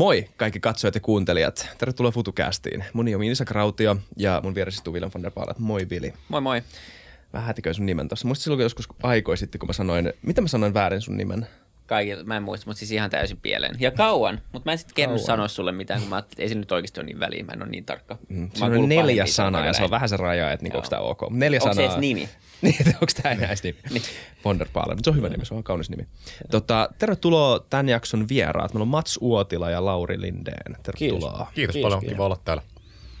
Moi kaikki katsojat ja kuuntelijat. Tervetuloa FutuCastiin. Mun nimi on Minisa Krautio ja mun vieressä istuu Willem van der Paala. Moi Vili. Moi moi. Vähän hätiköin sun nimen tossa. Muistat silloin joskus aikoi sitten, kun mä sanoin, mitä mä sanoin väärin sun nimen? Kaikilla, mä en muista, mutta siis ihan täysin pieleen. Ja kauan, mutta mä en sitten kerro sanoa sulle mitään, kun mä ajattelin, että ei se nyt oikeasti ole niin väliä, mä en ole niin tarkka. Mm, oon on neljä paljon sanaa ja se on vähän se raja, että niinku, onko tää ok. Neljä Onko se sanaa. edes nimi? niin, onko tää enää edes nimi? Der Paala. Se on hyvä nimi, se on kaunis nimi. Tota, tervetuloa tämän jakson vieraat. Meillä on Mats Uotila ja Lauri Lindeen. Tervetuloa Kiitos, Kiitos paljon, kiitos. kiva olla täällä.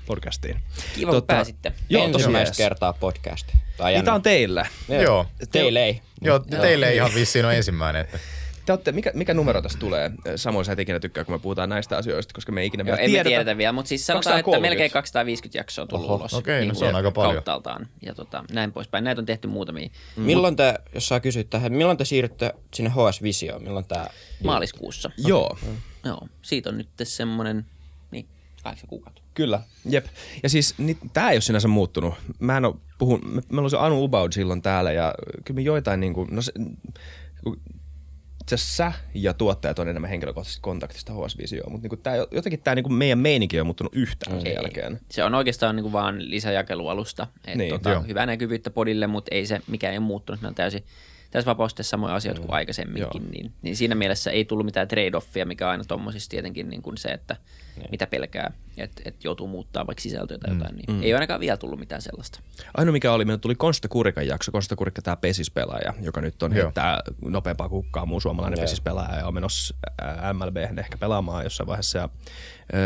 podcastiin. Kiva, kun pääsitte. Joo, tosi Ensimmäistä jees. kertaa podcast. Tai Niin tää on teille. Joo. Teille ei. Joo, teille ihan vissiin on ensimmäinen. Että. Te olette, mikä, mikä numero tästä tulee? Samoin sä et ikinä tykkää, kun me puhutaan näistä asioista, koska me ei ikinä Joo, vielä tiedetä. tiedetä vielä, mutta siis sanotaan, että 230. melkein 250 jaksoa on tullut Oho, ulos. okei, no se on kuin aika paljon. Kauttaaltaan ja tota, näin poispäin. Näitä on tehty muutamia Milloin te, jos saa kysyä tähän, milloin te siirrytte sinne HS Visioon? Milloin tää... maaliskuussa. Joo, Joo, siitä on nyt semmonen, niin, kahdeksan kuukautta. kyllä. Jep. Ja siis niin, tää ei ole sinänsä muuttunut. Mä en oo puhun, me, meillä oli se Anu Ubaud silloin täällä ja kyllä me joitain niinku, no se, itse asiassa sä ja tuottajat on enemmän henkilökohtaisesta kontaktista HS Visioon, mutta niinku tää, jotenkin tämä niinku meidän meininki on muuttunut yhtään sen Ei. jälkeen. Se on oikeastaan niin vaan lisäjakelualusta. Et Niin, tota, hyvää näkyvyyttä podille, mutta ei se mikään ei ole muuttunut. Ne on täysin, täysin vapaasti samoja asioita kuin aikaisemminkin. Joo. Niin, niin, siinä mielessä ei tullut mitään trade-offia, mikä on aina tuommoisissa tietenkin niin kuin se, että mitä pelkää, että et joutuu muuttaa vaikka sisältöä tai jotain. Niin Ei ole ainakaan vielä tullut mitään sellaista. Ainoa mikä oli, meillä tuli Konsta Kurikan jakso. Konsta Kurikka, tämä pesispelaaja, joka nyt on Joo. heittää nopeampaa kukkaa muu suomalainen pesispelaaja ja on menossa MLB ehkä pelaamaan jossain vaiheessa. Ja,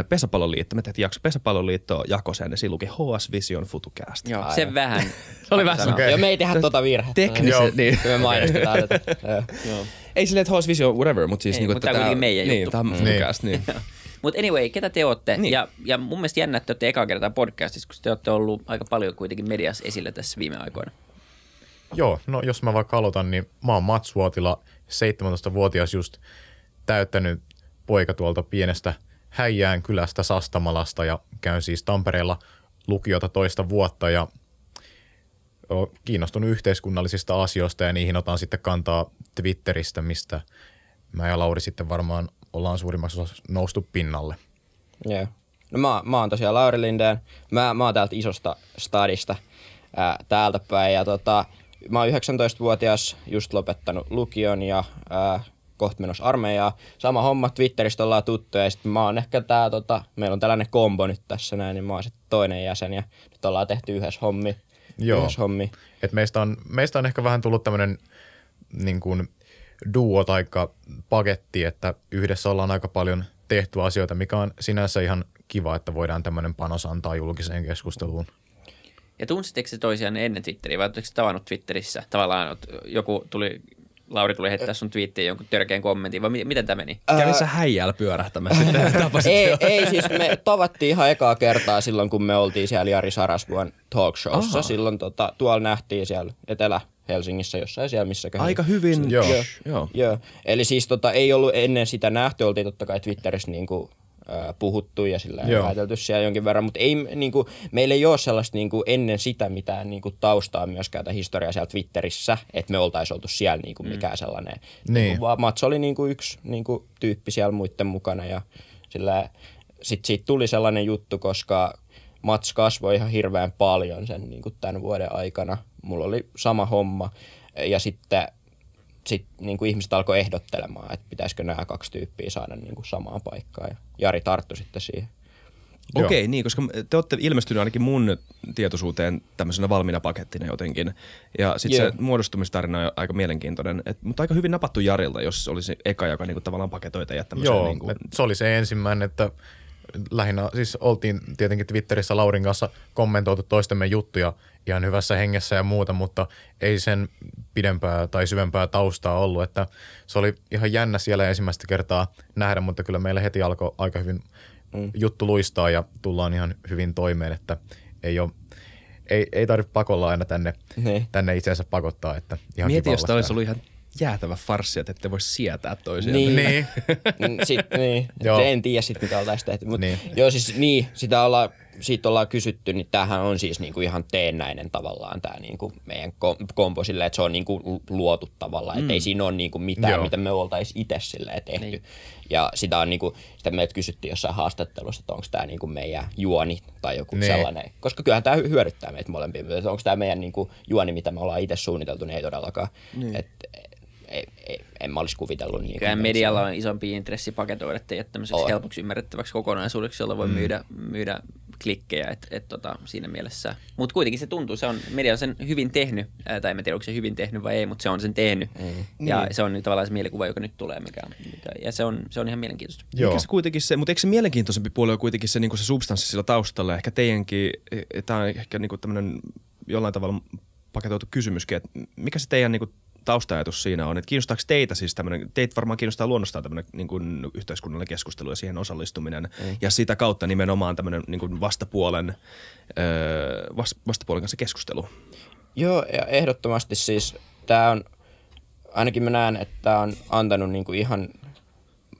Pesäpalloliitto, me tehtiin jakso Pesäpalloliitto jakoi sen ja siinä luki HS Vision FutuCast. Joo, sen vähän. Se oli vähän. Okei. Joo, me ei tehdä tota virhettä. Teknisen, Joo. niin. Me mainostetaan tätä. Joo. Ei silleen, että HS Vision whatever, mutta siis Ei, niinku, mutta että tää on kuitenkin meidän niin, juttu. Tämä on FutuCast, niin. Mutta anyway, ketä te olette? Niin. Niin. Ja, ja mun mielestä jännä, että te olette eka kertaa podcastissa, kun te olette ollut aika paljon kuitenkin mediassa esillä tässä viime aikoina. Joo, no jos mä vaikka aloitan, niin mä oon Mats Vuotila, 17-vuotias just täyttänyt poika tuolta pienestä Häijään kylästä Sastamalasta ja käyn siis Tampereella lukiota toista vuotta ja oon kiinnostunut yhteiskunnallisista asioista ja niihin otan sitten kantaa Twitteristä, mistä mä ja Lauri sitten varmaan ollaan suurimmassa osassa noustu pinnalle. Joo. No mä, mä oon tosiaan Lauri Lindeen. Mä, mä oon täältä isosta stadista ää, täältä päin. Ja tota, mä oon 19-vuotias, just lopettanut lukion ja ää, kohta menossa armeijaa. Sama homma, Twitteristä ollaan tuttuja ja sitten mä oon ehkä tää, tota, meillä on tällainen kombo nyt tässä näin, niin mä oon sitten toinen jäsen ja nyt ollaan tehty yhdessä hommi. Joo. Yhdessä hommi. Et meistä, on, meistä on ehkä vähän tullut tämmöinen niin kuin duo tai paketti, että yhdessä ollaan aika paljon tehty asioita, mikä on sinänsä ihan kiva, että voidaan tämmöinen panos antaa julkiseen keskusteluun. Ja tunsitteko se toisiaan ennen Twitteriä vai oletteko tavannut Twitterissä? Tavallaan joku tuli, Lauri tuli heittää sun twiittiin jonkun törkeän kommentin, vai mi- miten tämä meni? Kävin sä häijällä pyörähtämässä sitten tapasit Ei, ei siis me tavattiin ihan ekaa kertaa silloin, kun me oltiin siellä Jari Sarasvuon talk showssa. Aha. Silloin tota, tuolla nähtiin siellä Etelä-Helsingissä jossain siellä, missä Aika hyvin. Joo. Joo. Joo. Joo. Eli siis tota, ei ollut ennen sitä nähty, oltiin totta kai Twitterissä niinku, ää, puhuttu ja sillä Joo. ajateltu siellä jonkin verran, mutta ei, niinku, meillä ei ole sellaista niinku, ennen sitä mitään niinku, taustaa myöskään tai historiaa siellä Twitterissä, että me oltaisiin oltu siellä niinku, mikään sellainen. Niin. Vaan Mats oli niinku, yksi niinku, tyyppi siellä muiden mukana ja sillä sit siitä tuli sellainen juttu, koska Mats kasvoi ihan hirveän paljon sen niin kuin tämän vuoden aikana. Mulla oli sama homma ja sitten sit, niin kuin ihmiset alkoi ehdottelemaan, että pitäisikö nämä kaksi tyyppiä saada niin kuin samaan paikkaan. Ja Jari tarttui sitten siihen. Joo. Okei, niin, koska te olette ilmestynyt ainakin mun tietoisuuteen tämmöisenä valmiina pakettina jotenkin. Ja sitten Joo. se muodostumistarina on aika mielenkiintoinen, et, mutta aika hyvin napattu Jarilta, jos se oli se eka, joka niinku tavallaan paketoi teidät tämmöiseen. Joo, niinku, se oli se ensimmäinen, että lähinnä siis oltiin tietenkin Twitterissä Laurin kanssa kommentoitu toistemme juttuja ihan hyvässä hengessä ja muuta, mutta ei sen pidempää tai syvempää taustaa ollut, että se oli ihan jännä siellä ensimmäistä kertaa nähdä, mutta kyllä meillä heti alkoi aika hyvin mm. juttu luistaa ja tullaan ihan hyvin toimeen, että ei ole ei, ei tarvitse pakolla aina tänne, Niin. tänne itsensä pakottaa, että ihan Mieti, jos tämä olisi ollut ihan jäätävä farssi, että ette voi sietää toisiaan. Niin. Niin. Mm, Sit, niin. Joo. en tiedä sit mitä oltaisiin tehty. Mut Niin. Joo siis niin, sitä ollaan siitä ollaan kysytty, niin tämähän on siis niinku ihan teennäinen tavallaan tämä niinku meidän kom- kompo silleen, että se on niinku luotu tavallaan, että ei siinä ole niinku mitään, Joo. mitä me oltaisiin itse silleen tehty. Niin. Ja sitä, on niinku, sitä meiltä kysyttiin jossain haastattelussa, että onko tämä niinku meidän juoni tai joku Niin. sellainen. Koska kyllähän tämä hyödyttää meitä molempia, mutta onko tämä meidän niinku juoni, mitä me ollaan itse suunniteltu, niin ei todellakaan. Niin. Et, ei, ei, en mä olisi kuvitellut niin. Kyllähän medialla on isompi intressi paketoida teidät tämmöiseksi On. helpoksi ymmärrettäväksi kokonaisuudeksi, jolla voi mm. myydä, myydä klikkejä, et, et tota, siinä mielessä. Mutta kuitenkin se tuntuu, se on, media on sen hyvin tehnyt, ää, tai en tiedä onko se hyvin tehnyt vai ei, mutta se on sen tehnyt. Mm. Ja Niin. se on nyt tavallaan se mielikuva, joka nyt tulee, mikä, mikä ja se on, se on ihan mielenkiintoista. Joo. Mikä se kuitenkin se, mutta eikö se mielenkiintoisempi puoli ole kuitenkin se, niin se substanssi sillä taustalla? Ehkä teidänkin, tämä on ehkä niin tämmöinen jollain tavalla paketoitu kysymyskin, että mikä se teidän niin taustajatus siinä on? Että kiinnostaako teitä siis tämmöinen, teitä varmaan kiinnostaa luonnostaan tämmöinen niin kuin yhteiskunnallinen keskustelu ja siihen osallistuminen mm. ja sitä kautta nimenomaan tämmöinen niin kuin vastapuolen, öö, vas- vastapuolen kanssa keskustelu. Joo, ja ehdottomasti siis tämä on, ainakin mä näen, että tämä on antanut niinku ihan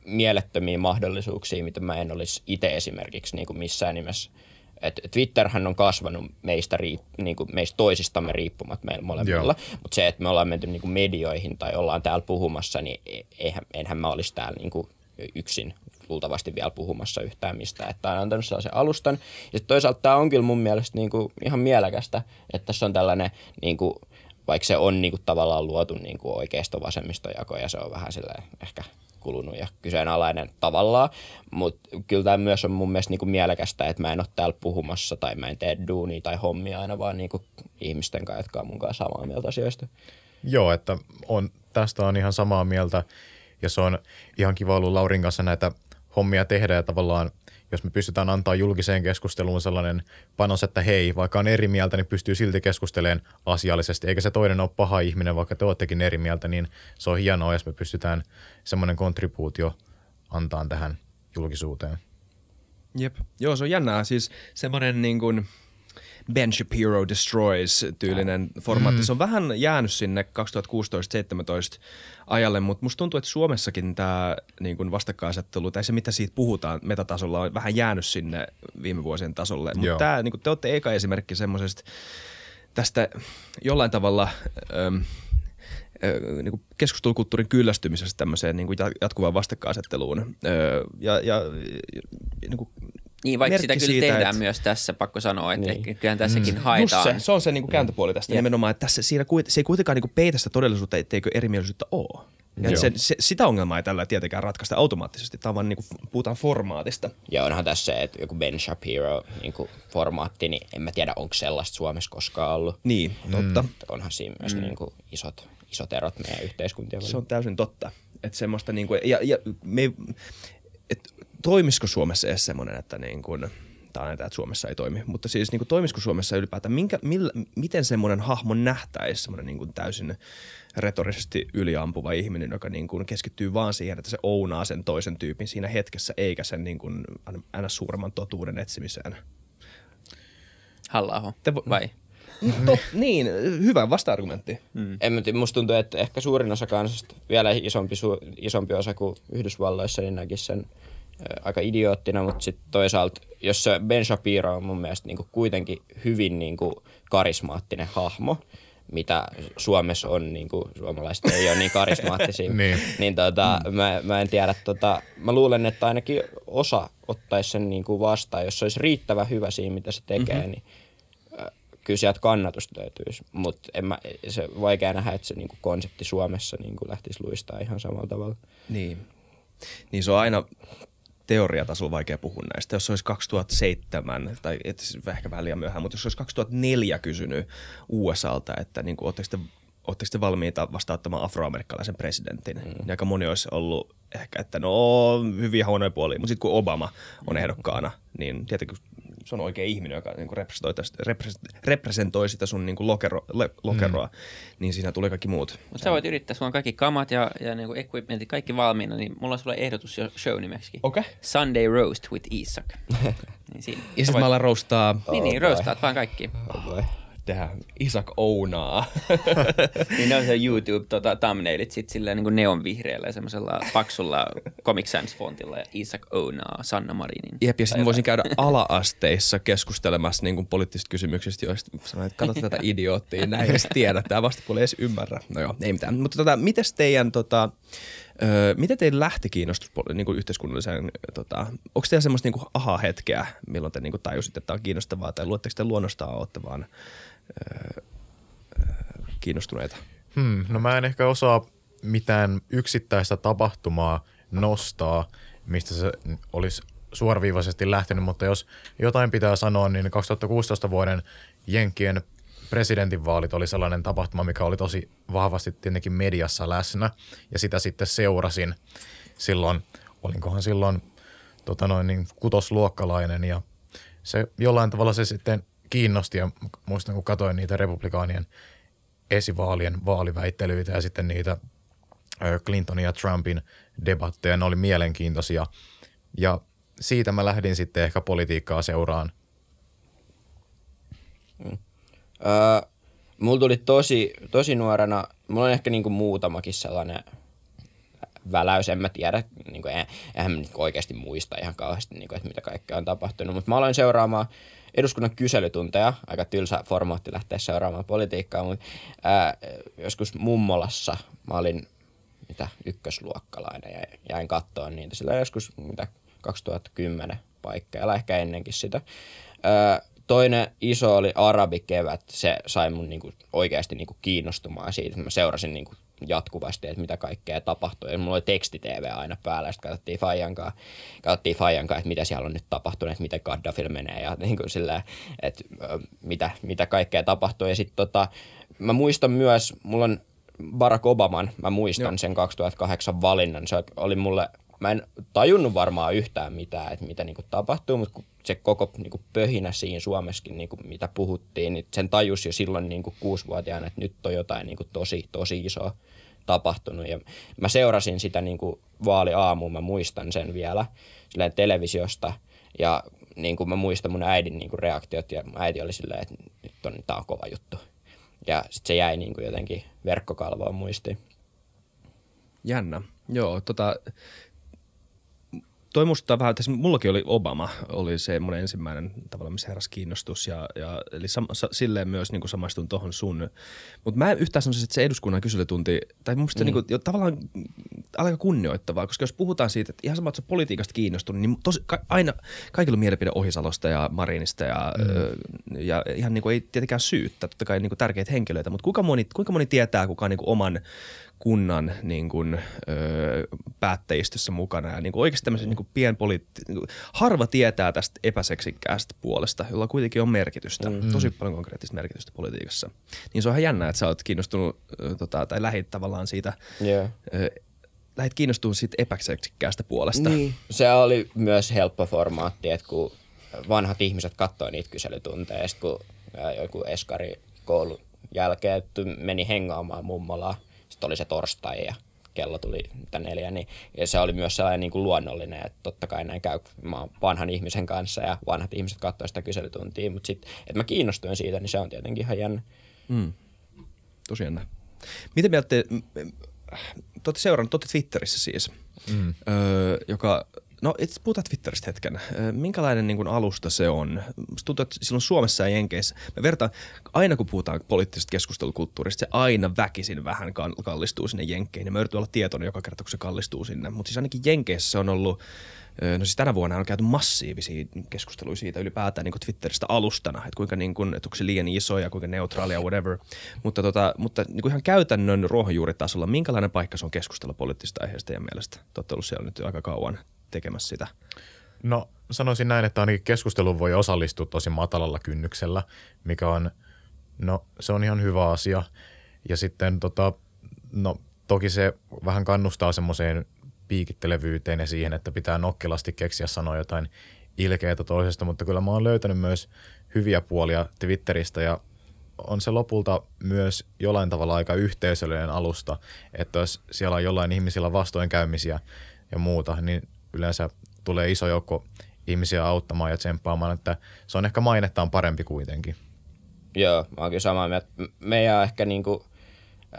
mielettömiä mahdollisuuksia, mitä mä en olisi itse esimerkiksi niinku missään nimessä. Et Twitterhän on kasvanut meistä, riip, niinku meistä toisistamme riippumatta meillä molemmilla, mutta se, että me ollaan menty niinku medioihin tai ollaan täällä puhumassa, niin e- eihän, enhän mä olisi täällä niinku yksin luultavasti vielä puhumassa yhtään mistään. Että tämä on antanut sellaisen alustan. Ja sit toisaalta tämä on kyllä mun mielestä niinku ihan mielekästä, että tässä on tällainen, niinku, vaikka se on niinku tavallaan luotu niinku oikeisto-vasemmistojako ja se on vähän silleen ehkä kulunut ja kyseenalainen tavallaan, mutta kyllä tämä myös on mun mielestä niinku mielekästä, että mä en ole täällä puhumassa tai mä en tee duunia tai hommia aina vaan niinku ihmisten kanssa, jotka on mun kanssa samaa mieltä asioista. Joo, että on, tästä on ihan samaa mieltä ja se on ihan kiva ollut Laurin kanssa näitä hommia tehdä ja tavallaan jos me pystytään antaa julkiseen keskusteluun sellainen panos, että hei, vaikka on eri mieltä, niin pystyy silti keskustelemaan asiallisesti, eikä se toinen ole paha ihminen, vaikka te olettekin eri mieltä, niin se on hienoa, jos me pystytään semmoinen kontribuutio antaa tähän julkisuuteen. Jep. Joo, se on jännää. Siis semmoinen niin kuin Ben Shapiro Destroys tyylinen formaatti. Se on vähän jäänyt sinne 2016-2017 ajalle, mutta musta tuntuu, että Suomessakin tämä niin vastakkainasettelu, tai se mitä siitä puhutaan metatasolla, on vähän jäänyt sinne viime vuosien tasolle. Mutta niin kuin te olette eka esimerkki semmoisesta tästä jollain tavalla... Öm, ö, niin kuin keskustelukulttuurin kyllästymisestä tämmöiseen niin jatkuvaan vastakkainasetteluun. Ö, ja, ja niin kuin Niin, vaikka sitä kyllä siitä, tehdään että- myös tässä, pakko sanoa, että Niin. kyllähän tässäkin Just haetaan. se, se on se niin kuin kääntöpuoli tästä Jep. nimenomaan, että tässä, siinä, kuit- se ei kuitenkaan niin kuin peitä sitä todellisuutta, etteikö erimielisyyttä ole. Ja Joo. se, se, sitä ongelmaa ei tällä tietenkään ratkaista automaattisesti, tämä on vaan niin kuin, puhutaan formaatista. Ja onhan tässä se, että joku Ben Shapiro niin formaatti, niin en mä tiedä, onko sellaista Suomessa koskaan ollut. Niin, totta. Että Onhan siinä myös mm. niin kuin isot, isot erot meidän yhteiskuntien Se välillä. on täysin totta. Että semmoista niin kuin, ja, ja me, ei- et, toimisiko Suomessa edes semmoinen, että niin kuin, tai näitä, että Suomessa ei toimi, mutta siis niin kuin, toimisiko Suomessa ylipäätään, minkä, millä, miten semmoinen hahmo nähtäisi, semmoinen niin kuin täysin retorisesti yliampuva ihminen, joka niin kuin keskittyy vaan siihen, että se ounaa sen toisen tyypin siinä hetkessä, eikä sen niin kuin, aina suuremman totuuden etsimiseen. halla Te vo- vai? To, niin, hyvä vasta-argumentti. En mä tiedä, musta tuntuu, että ehkä suurin osa kansasta, vielä isompi, su, isompi osa kuin Yhdysvalloissa, niin näkisi sen aika idioottina, mutta sitten toisaalta, jos se Ben Shapiro on mun mielestä niinku kuitenkin hyvin niinku karismaattinen hahmo, mitä Suomessa on, niinku, suomalaiset ei ole niin karismaattisia, Niin. niin tota, mä, mä en tiedä, tota, mä luulen, että ainakin osa ottaisi sen niinku vastaan, jos se olisi riittävän hyvä siinä, mitä se tekee, mm-hmm. niin kyllä sieltä kannatusta löytyisi, mutta se vaikea nähdä, että se niinku konsepti Suomessa niinku lähtisi luistaa ihan samalla tavalla. Niin. Niin se on aina teoriatasolla vaikea puhua näistä. Jos olisi 2007, tai et, siis ehkä vähän liian myöhään, mutta jos olisi 2004 kysynyt USAlta, että niin kuin, oletteko, te, oletteko te valmiita vastauttamaan afroamerikkalaisen presidentin, mm. niin aika moni olisi ollut ehkä, että no hyviä huonoja puolia, mutta sitten kun Obama on ehdokkaana, niin tietenkin se on oikea ihminen, joka niin representoi, tästä- repres- representoi sitä sun niin kuin lokero, le, lokeroa, mm. niin siinä tulee kaikki muut. Mutta sä voit yrittää, sulla on kaikki kamat ja, ja niinku equipmentit, kaikki valmiina, niin mulla on sulle ehdotus jo show-nimeksi. Okei. Sunday Roast with Isak. niin siinä. Ja sitten voit- mä alan roustaa Niin, niin, Oh roastaat vaan kaikki. Oh boy. Tehdä Isak Ounaa. niin ne on se YouTube tota, thumbnailit sit silleen niin neonvihreällä ja semmoisella paksulla Comic Sans fontilla ja Isaac Ounaa, Sanna Marinin. Jep, ja sitten voisin käydä ala-asteissa keskustelemassa niin poliittisista kysymyksistä, joista sanoin, että katso tätä idioottia, näin edes tiedä, tämä vastapuoli ei edes ymmärrä. No joo, ei mitään. Mutta tota, mites teidän, tota, öö, miten teillä lähti kiinnostus niin kuin yhteiskunnalliseen, tota, onko teillä semmoista niin aha-hetkeä, milloin te niin kuin tajusitte, että tämä on kiinnostavaa, tai luotteko te luonnostaan olette vaan kiinnostuneita? Hmm, no mä en ehkä osaa mitään yksittäistä tapahtumaa nostaa, mistä se olisi suoraviivaisesti lähtenyt, mutta jos jotain pitää sanoa, niin 2016 vuoden Jenkkien presidentinvaalit oli sellainen tapahtuma, mikä oli tosi vahvasti tietenkin mediassa läsnä ja sitä sitten seurasin silloin, olinkohan silloin tota noin, niin kutosluokkalainen ja se jollain tavalla se sitten kiinnosti ja muistan kun katsoin niitä republikaanien esivaalien vaaliväittelyitä ja sitten niitä Clintonin ja Trumpin debatteja, ne oli mielenkiintoisia ja siitä mä lähdin sitten ehkä politiikkaa seuraan. Mm. Öö, mulla tuli tosi, tosi nuorena, mulla on ehkä niinku muutamakin sellainen väläys, en mä tiedä, niinku, eihän mä niinku oikeasti muista ihan kauheasti, niinku, että mitä kaikkea on tapahtunut, mutta mä aloin seuraamaan eduskunnan kyselytunteja, aika tylsä formaatti lähteä seuraamaan politiikkaa, mutta ää, joskus mummolassa mä olin mitä ykkösluokkalainen ja jäin kattoon niitä sillä joskus mitä 2010 paikkeilla, ehkä ennenkin sitä. Öö, toinen iso oli Arabikevät. Se sai mun niinku oikeasti niinku kiinnostumaan siitä. Mä seurasin niinku jatkuvasti, että mitä kaikkea tapahtui. Ja mulla oli teksti-TV aina päällä, ja sitten katsottiin Fajankaa, katsottiin Fajankaa, että mitä siellä on nyt tapahtunut, että miten Gaddafil menee, ja niin kuin sillä, että mitä, mitä kaikkea tapahtuu. Ja sitten tota, mä muistan myös, mulla on Barack Obaman, mä muistan Joo. sen 2008 valinnan. Se oli mulle mä en tajunnut varmaan yhtään mitään, että mitä niinku tapahtuu, mutta se koko niinku pöhinä siinä Suomessakin, niinku, mitä puhuttiin, niin sen tajus jo silloin niinku kuusivuotiaana, että nyt on jotain niinku tosi, tosi isoa tapahtunut. Ja mä seurasin sitä niinku vaaliaamuun, mä muistan sen vielä silleen televisiosta ja niin kuin mä muistan mun äidin niin kuin reaktiot ja äiti oli silleen, että nyt on, tää on kova juttu. Ja sitten se jäi niin kuin jotenkin verkkokalvoon muistiin. Jännä. Joo, tota, toi musta vähän, tässä mullakin oli Obama, oli se mun ensimmäinen tavallaan, missä heräsi kiinnostus ja, ja eli sam, sa, silleen myös niin kuin samaistun tohon sun. Mutta mä en yhtään sanoisi, että se eduskunnan kyselytunti, tai mun mielestä mm. niin kuin, jo, tavallaan aika kunnioittavaa, koska jos puhutaan siitä, että ihan sama, että politiikasta kiinnostunut, niin tosi, ka, aina kaikilla on mielipide Ohisalosta ja Marinista ja, mm. ja ihan niin kuin ei tietenkään syyttä, totta kai niin kuin tärkeitä henkilöitä, mutta kuinka moni, kuinka moni tietää, kuka on niin kuin oman kunnan niin kuin, ö, päättäjistössä mukana. Ja niin kuin oikeasti tämmöisen niin kuin pienpoliitti... Niin kuin, harva tietää tästä epäseksikkäästä puolesta, jolla kuitenkin on merkitystä, mm. tosi paljon konkreettista merkitystä politiikassa. Niin se on ihan jännä, että sä oot kiinnostunut ö, tota, tai lähit tavallaan siitä... Yeah. Ö, lähit kiinnostumaan siitä epäseksikkäästä puolesta. Niin. Se oli myös helppo formaatti, että kun vanhat ihmiset katsoivat niitä kyselytunteja, kun joku eskari koulun jälkeen meni hengaamaan mummolaan, sitten oli se torstai ja kello tuli neljä, niin ja se oli myös sellainen niin kuin luonnollinen, että totta kai näin käy mä vanhan ihmisen kanssa ja vanhat ihmiset katsoivat sitä kyselytuntia, mutta sitten, että mä kiinnostuin siitä, niin se on tietenkin ihan jännä. Mm. Tosi jännä. Miten mieltä te, te olette seurannut, te olette Twitterissä siis, mm. öö, joka No itse puhutaan Twitteristä hetken. Minkälainen niin kuin alusta se on? Tuntuu, että silloin Suomessa ja Jenkeissä, me vertaan, aina kun puhutaan poliittisesta keskustelukulttuurista, se aina väkisin vähän kallistuu sinne Jenkkeihin. Ja me yritetään olla tietoinen joka kerta, kun se kallistuu sinne. Mutta siis ainakin Jenkeissä se on ollut No siis tänä vuonna on käyty massiivisia keskusteluja siitä ylipäätään niin Twitteristä alustana, että kuinka niin kuin, että onko se liian iso ja kuinka neutraalia whatever. Mutta, tota, mutta niin kuin ihan käytännön ruohonjuuritasolla, minkälainen paikka se on keskustella poliittisista aiheista teidän mielestä? Te olette ollut siellä nyt aika kauan tekemässä sitä? No sanoisin näin, että ainakin keskusteluun voi osallistua tosi matalalla kynnyksellä, mikä on, no se on ihan hyvä asia. Ja sitten tota, no toki se vähän kannustaa semmoiseen piikittelevyyteen ja siihen, että pitää nokkelasti keksiä sanoa jotain ilkeitä toisesta, mutta kyllä mä oon löytänyt myös hyviä puolia Twitteristä ja on se lopulta myös jollain tavalla aika yhteisöllinen alusta, että jos siellä on jollain ihmisillä vastoinkäymisiä ja muuta, niin yleensä tulee iso joukko ihmisiä auttamaan ja tsemppaamaan, että se on ehkä mainettaan parempi kuitenkin. Joo, mä oon kyllä samaa mieltä. Meidän on ehkä niinku,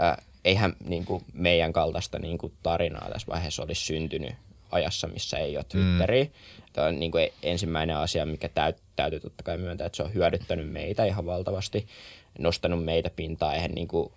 äh, eihän niinku meidän kaltaista niinku tarinaa tässä vaiheessa olisi syntynyt ajassa, missä ei ole Twitteriä. Mm. Tämä on niinku ensimmäinen asia, mikä täyt, täytyy totta kai myöntää, että se on hyödyttänyt meitä ihan valtavasti, nostanut meitä pintaan. Eihän niinku,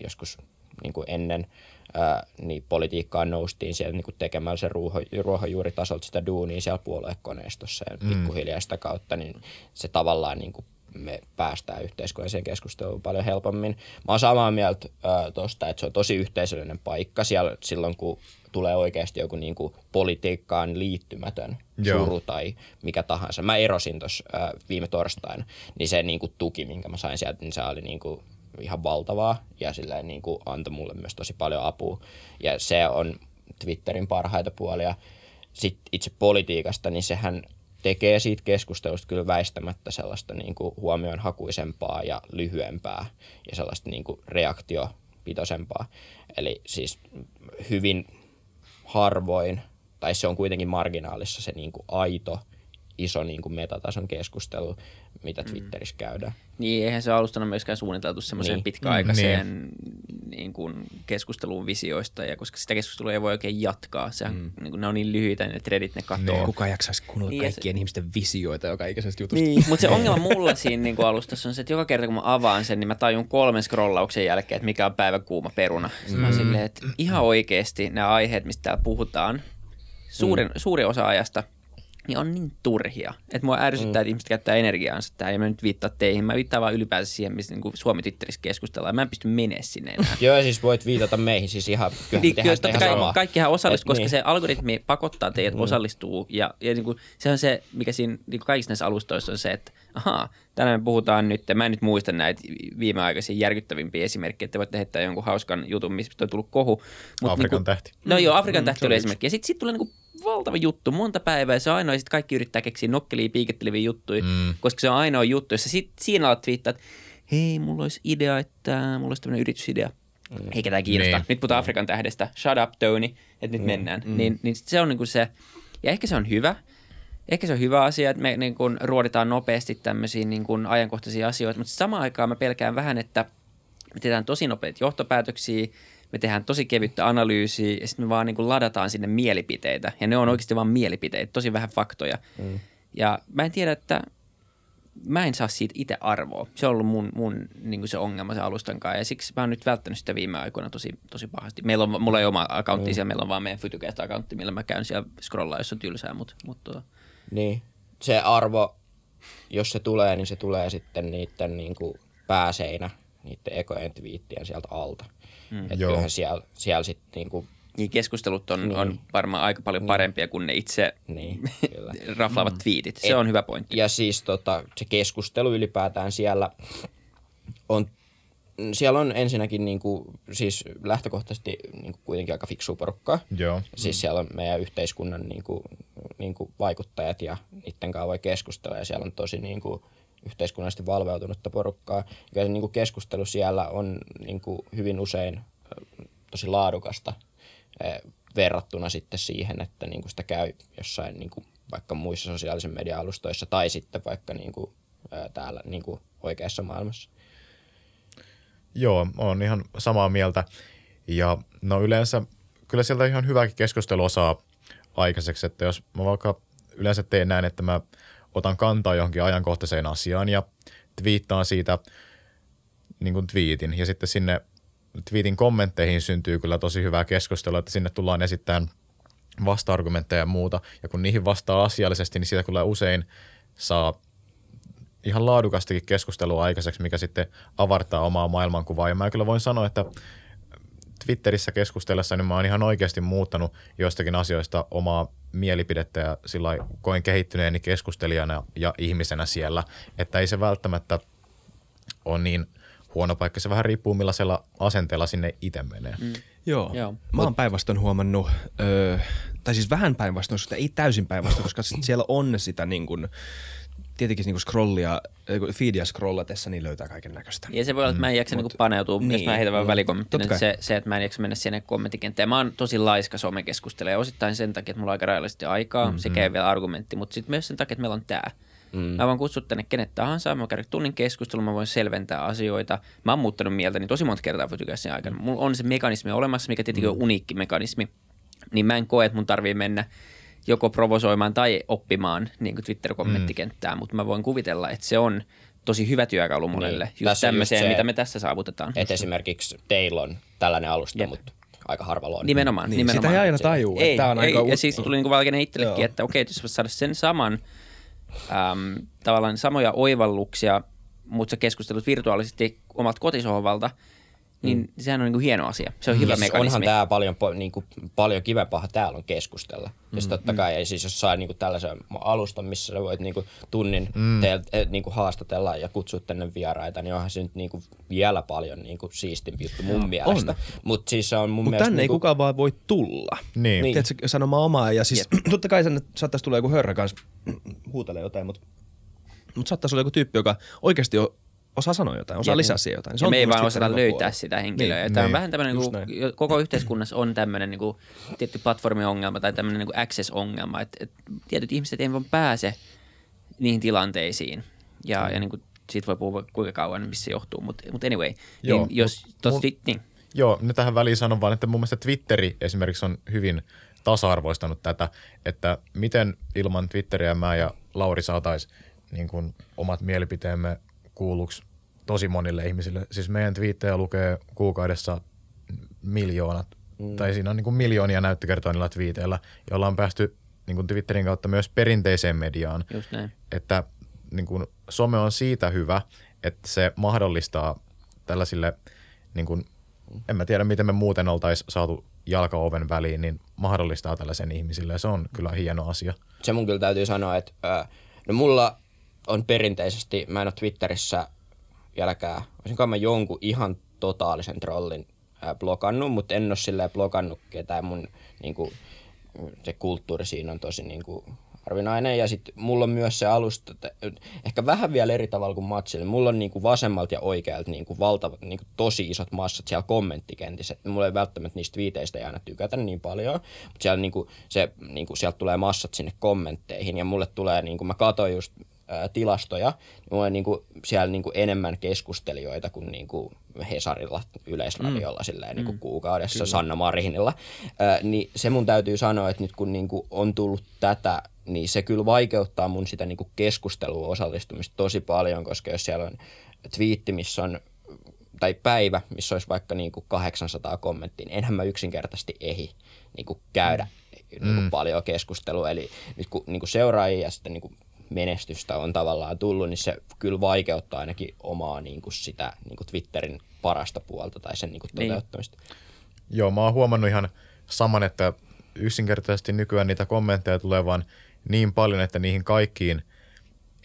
joskus niinku ennen ää, niin politiikkaan noustiin siellä niinku tekemällä se ruoho, ruohonjuuritasolta sitä duunia siellä puoluekoneistossa ja mm. pikkuhiljaa sitä kautta, niin se tavallaan niinku me päästään yhteiskunnalliseen keskusteluun paljon helpommin. Mä oon samaa mieltä tuosta, että se on tosi yhteisöllinen paikka siellä, silloin, kun tulee oikeasti joku niinku politiikkaan liittymätön Joo. suru tai mikä tahansa. Mä erosin tuossa viime torstaina, niin se niinku tuki, minkä mä sain sieltä, niin se oli niinku ihan valtavaa ja silleen niinku antoi mulle myös tosi paljon apua. Ja se on Twitterin parhaita puolia. Sitten itse politiikasta, niin sehän tekee siitä keskustelusta kyllä väistämättä sellaista niin kuin huomionhakuisempaa ja lyhyempää ja sellaista niin kuin reaktiopitoisempaa. Eli siis hyvin harvoin, tai se on kuitenkin marginaalissa se niin kuin aito, iso niin kuin metatason keskustelu, mitä Twitterissä käydään. Niin, eihän se alustana myöskään suunniteltu semmoiseen Niin. niin. pitkäaikaiseen niin. kuin keskusteluun visioista, ja koska sitä keskustelua ei voi oikein jatkaa. Sehän, mm. niin kuin, ne on niin lyhyitä, ne threadit, ne katoo. Niin. Kuka jaksaisi kuunnella Niin, ja se- kaikkien ihmisten visioita joka ikisestä jutusta? Niin, mutta se ongelma mulla siinä niin alustassa on se, että joka kerta kun mä avaan sen, niin mä tajun kolmen scrollauksen jälkeen, että mikä on päivän kuuma peruna. Sitten mä silleen, että ihan oikeasti nämä aiheet, mistä täällä puhutaan, suurin, mm. suuri osa ajasta, niin on niin turhia. Että mua ärsyttää, mm. että ihmiset käyttää energiaansa tähän. Ja mä nyt viittaa teihin. Mä viittaan vaan ylipäänsä siihen, missä niin Suomi Twitterissä keskustellaan. Mä en pysty menemään sinne enää. Joo, ja siis voit viitata meihin, siis ihan, kyllä Niin, kyllä, tehdään sitä totta ihan kai samaa. kaikkihan osallistuu, Et koska niin. se algoritmi pakottaa teidät mm. osallistuu. Ja, ja niin kuin, se on se, mikä siinä niin kuin kaikissa näissä alustoissa on se, että ahaa, tänään me puhutaan nyt, mä en nyt muista näitä viimeaikaisia järkyttävimpiä esimerkkejä, että voitte heittää jonkun hauskan jutun, mistä on tullut kohu. Mut Afrikan niinku, tähti. No joo, Afrikan tähti oli esimerkki. Ja sitten sit tulee niinku valtava juttu, monta päivää, ja se on ainoa, ja sitten kaikki yrittää keksiä nokkelia, piiketteleviä juttuja, mm. koska se on ainoa juttu, jossa sit siinä alat twiittaa, että hei, mulla olisi idea, että mulla olisi tämmöinen yritysidea. Mm. Ei ketään kiinnosta. Niin. Nyt puhutaan Afrikan tähdestä. Shut up, Tony. Että nyt mennään. Niin, niin sit se on niinku se, ja ehkä se on hyvä. Ehkä se on hyvä asia, että me niin ruoditaan nopeasti tämmöisiä niin kun ajankohtaisia asioita, mutta samaan aikaan mä pelkään vähän, että me tehdään tosi nopeita johtopäätöksiä, me tehdään tosi kevyttä analyysiä ja sitten me vaan niin kuin ladataan sinne mielipiteitä. Ja ne on oikeasti vaan mielipiteitä, tosi vähän faktoja. Mm. Ja mä en tiedä, että mä en saa siitä itse arvoa. Se on ollut mun, mun niin kuin se ongelma se alustan kanssa. Ja siksi mä oon nyt välttänyt sitä viime aikoina tosi, tosi pahasti. Meillä on, mulla ei ole oma accountti mm. siellä, meillä on vaan meidän Fytycast-accountti, millä mä käyn siellä scrollaa, jos on tylsää. Mutta, mutta Niin. Se arvo, jos se tulee, niin se tulee sitten niiden niin kuin pääseinä, niiden ekojen twiittien sieltä alta. Mm. Että Joo. kyllähän siellä, siellä sitten niin kuin, niin keskustelut on, Niin. on varmaan aika paljon parempia kuin ne itse niin, kyllä. raflaavat twiitit. Se on hyvä pointti. Ja siis tota, se keskustelu ylipäätään siellä on, siellä on ensinnäkin niin kuin, siis lähtökohtaisesti niin kuin kuitenkin aika fiksua porukkaa. Joo. Siis siellä on meidän yhteiskunnan niin kuin, niin kuin vaikuttajat ja niiden kanssa voi keskustella ja siellä on tosi niin kuin, yhteiskunnallisesti valveutunutta porukkaa. Ja se niin kuin keskustelu siellä on niin kuin, hyvin usein tosi laadukasta verrattuna sitten siihen, että niin kuin sitä käy jossain niin kuin, vaikka muissa sosiaalisen median alustoissa tai sitten vaikka niin kuin, täällä niin kuin, oikeassa maailmassa. Joo, on ihan samaa mieltä. Ja no yleensä, kyllä sieltä ihan hyväkin keskustelua saa aikaiseksi, että jos mä vaikka yleensä teen näin, että mä otan kantaa johonkin ajankohtaiseen asiaan ja twiittaan siitä niin kuin twiitin ja sitten sinne twiitin kommentteihin syntyy kyllä tosi hyvää keskustelua, että sinne tullaan esittämään vasta-argumentteja ja muuta. Ja kun niihin vastaa asiallisesti, niin siitä kyllä usein saa ihan laadukastakin keskustelua aikaiseksi, mikä sitten avartaa omaa maailmankuvaa. Ja mä kyllä voin sanoa, että Twitterissä keskustellessa niin mä oon ihan oikeasti muuttanut joistakin asioista omaa mielipidettä ja sillä koin kehittyneeni keskustelijana ja ihmisenä siellä, että ei se välttämättä ole niin huono paikka. Se vähän riippuu millaisella asenteella sinne itse menee. Mm. Joo. Joo. Mä oon päinvastoin huomannut, öö, tai siis vähän päinvastoin, ei täysin päinvastoin, koska siellä on sitä niin kuin, tietenkin niin kuin scrollia, kun feedia scrollatessa, niin löytää kaiken näköistä. Ja se voi olla, että mä en jaksa niinku paneutua, niin, jos mä niin, heitän vaan joo, välikommenttina, kai. se, se, että mä en jaksa mennä sinne kommenttikenttään. Mä oon tosi laiska somekeskustelija, osittain sen takia, että mulla on aika rajallisesti aikaa, mm-hmm. sekä ei vielä argumentti, mutta sitten myös sen takia, että meillä on tää. Mm. Mä voin kutsua tänne kenet tahansa, mä käydä tunnin keskustelun, mä voin selventää asioita. Mä oon muuttanut mieltä niin tosi monta kertaa Foodcastin aikana. Mulla on se mekanismi olemassa, mikä tietenkin mm. on uniikki mekanismi. Niin mä en koe, että mun tarvii mennä joko provosoimaan tai oppimaan niin kuin Twitter-kommenttikenttää, mm. mutta mä voin kuvitella, että se on tosi hyvä työkalu monelle, niin. just tämmöiseen, se, mitä me tässä saavutetaan. Että esimerkiksi teillä on tällainen alusta, Jep. mutta aika harvalla on. Nimenomaan. Niin, nimenomaan. Sitä ei aina tajua. Ei, tämä on ei, aika ja siis tuli niinku valkeinen itsellekin, että okei, jos saada sen saman äm, tavallaan samoja oivalluksia, mutta sä keskustelut virtuaalisesti omalta kotisohvalta, niin mm. sehän on niin kuin hieno asia. Se on mm. hyvä yes, mekanismi. Onhan tämä paljon, niin kuin, paljon kivempaa täällä on keskustella. Mm. Ja totta kai, mm. siis jos saa niin kuin tällaisen alustan, missä sä voit niin kuin, tunnin mm. teiltä, eh, niin kuin haastatella ja kutsua tänne vieraita, niin onhan se nyt niin kuin, vielä paljon niin kuin, siistimpi juttu mun mielestä. Mutta siis se on mun Mut mielestä... tänne niin ei kuin, kukaan vaan voi tulla. Niin. niin. Tiedätkö, sanomaan omaa. Ja siis yep. totta kai sen, saattaisi tulla joku hörrä kanssa huutelee jotain, mutta mut saattaisi olla joku tyyppi, joka oikeasti on osaa sanoa jotain, osaa ja, lisää siihen jotain. Se ja me ei vaan osata löytää puolella. sitä henkilöä. Niin, Tämä niin, on vähän tämmöinen, niin koko yhteiskunnassa on tämmöinen niin kuin, tietty platformiongelma tai tämmöinen niin access-ongelma, että, että tietyt ihmiset eivät vaan pääse niihin tilanteisiin. Ja, mm. ja niin kuin, siitä voi puhua kuinka kauan, missä se johtuu, mutta mut anyway, Joo, niin jos mut, tosti, mut, niin. Joo, nyt tähän väliin sanon vaan, että mun mielestä Twitteri esimerkiksi on hyvin tasa-arvoistanut tätä, että miten ilman Twitteriä mä ja Lauri saataisiin niin kuin omat mielipiteemme kuulluksi tosi monille ihmisille. Siis meidän twiittejä lukee kuukaudessa miljoonat, mm. tai siinä on niin kuin miljoonia näyttökertoinnilla twiiteillä, joilla on päästy niin kuin Twitterin kautta myös perinteiseen mediaan. Just näin. Että niin kuin, some on siitä hyvä, että se mahdollistaa tällaisille, niin kuin, en mä tiedä miten me muuten oltaisiin saatu jalkaoven väliin, niin mahdollistaa tällaisen ihmisille ja se on kyllä hieno asia. Se mun kyllä täytyy sanoa, että no mulla on perinteisesti, mä en ole Twitterissä vieläkään, olisinkaan mä jonkun ihan totaalisen trollin blokannut, mutta en ole silleen blokannut ketään mun niin kuin, se kulttuuri siinä on tosi niin kuin, harvinainen. Ja sitten mulla on myös se alusta, että ehkä vähän vielä eri tavalla kuin matsille. Mulla on niin kuin vasemmalta ja oikealta niin kuin valtavat, niin kuin tosi isot massat siellä kommenttikentissä. Et mulla ei välttämättä niistä viiteistä aina tykätä niin paljon, mutta siellä, niin kuin, se, niin kuin, sieltä tulee massat sinne kommentteihin. Ja mulle tulee, niin kuin mä katsoin just ää, tilastoja, niin mulla on niin kuin, siellä niin kuin enemmän keskustelijoita kuin, niin kuin Hesarilla, Yleisradiolla mm. silleen, niin kuin mm. kuukaudessa, Kyllä. Sanna Marinilla. Ää, niin se mun täytyy sanoa, että nyt kun niin kuin on tullut tätä, niin se kyllä vaikeuttaa mun sitä niin kuin keskustelua osallistumista tosi paljon, koska jos siellä on twiitti, missä on tai päivä, missä olisi vaikka niin kuin 800 kommenttia, niin enhän mä yksinkertaisesti ehi niin kuin käydä mm. niin kuin mm. paljon keskustelua. Eli nyt kun niin kuin seuraajia ja sitten niin kuin menestystä on tavallaan tullut, niin se kyllä vaikeuttaa ainakin omaa niin kuin sitä niin kuin Twitterin parasta puolta tai sen niin kuin niin. toteuttamista. Niin. Joo, mä oon huomannut ihan saman, että yksinkertaisesti nykyään niitä kommentteja tulee vaan niin paljon, että niihin kaikkiin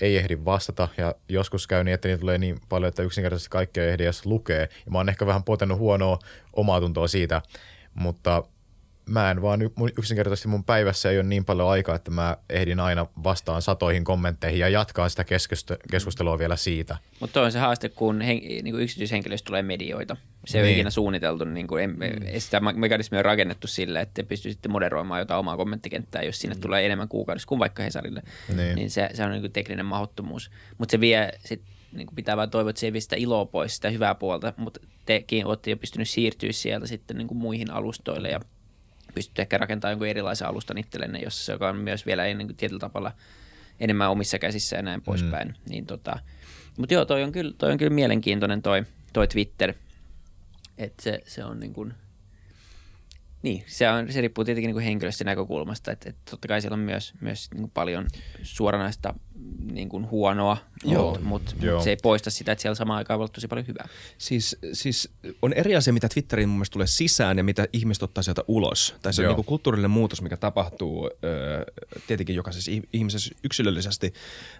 ei ehdi vastata ja joskus käy niin, että niitä tulee niin paljon, että yksinkertaisesti kaikkea ei ehdi edes lukee. Ja mä oon ehkä vähän potenut huonoa omaa tuntoa siitä, mutta mä en vaan yksinkertaisesti mun päivässä ei ole niin paljon aikaa, että mä ehdin aina vastaan satoihin kommentteihin ja jatkaa sitä keskustelua vielä siitä. Mutta on se haaste, kun hen, niin kuin yksityishenkilöistä tulee medioita. Se niin. ei ole ikinä suunniteltu, niin kuin, mm. sitä mekanismia on rakennettu sille, että te pystyisitte moderoimaan jotain omaa kommenttikenttää, jos sinne mm. tulee enemmän kuukaudessa kuin vaikka Hesarille. Niin, niin se, se on niin kuin tekninen mahdottomuus. Mutta se vie sit, niin kuin pitää vaan toivoa, että se ei vie sitä iloa pois, sitä hyvää puolta, mutta tekin olette jo pystynyt siirtyä sieltä sitten niin kuin muihin alustoille ja pystytte ehkä rakentamaan jonkun erilaisen alustan itsellenne, jos se on myös vielä niin kuin tietyllä tavalla enemmän omissa käsissä ja näin mm. poispäin. Niin tota, mutta joo, toi on kyllä, toi on kyllä mielenkiintoinen toi, toi Twitter, että se, se on niin kuin, niin, se, on, se riippuu tietenkin niin kuin henkilöstön näkökulmasta, että, että totta kai siellä on myös, myös niin kuin paljon suoranaista niin kuin huonoa, mutta mut, mut se ei poista sitä, että siellä samaan aikaan voi olla tosi paljon hyvää. Siis, siis on eri asia, mitä Twitteriin mun mielestä tulee sisään ja mitä ihmiset ottaa sieltä ulos. Tai se on niin kuin kulttuurillinen muutos, mikä tapahtuu öö, tietenkin jokaisessa ihmisessä yksilöllisesti,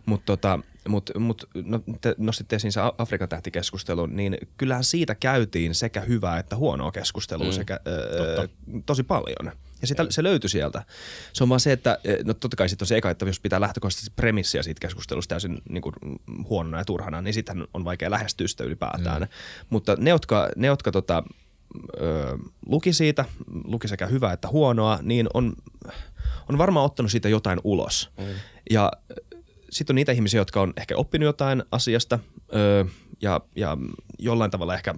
mutta tota, mut, mut, no, te nostitte esiin se Afrikan tähtikeskustelun, niin kyllähän siitä käytiin sekä hyvää että huonoa keskustelua mm. sekä, öö, tosi paljon. Ja sitä, se löytyi sieltä. Se on vaan se, että no totta kai sitten on se eka, että jos pitää lähtökohtaisesti premissiä siitä keskustelusta täysin niin kuin, huonona ja turhana, niin sitten on vaikea lähestyä sitä ylipäätään. Mm. Mutta ne, jotka, ne, jotka tota, ö, luki siitä, luki sekä hyvää että huonoa, niin on, on varmaan ottanut siitä jotain ulos. Mm. Ja sitten on niitä ihmisiä, jotka on ehkä oppinut jotain asiasta öö, ja, ja jollain tavalla ehkä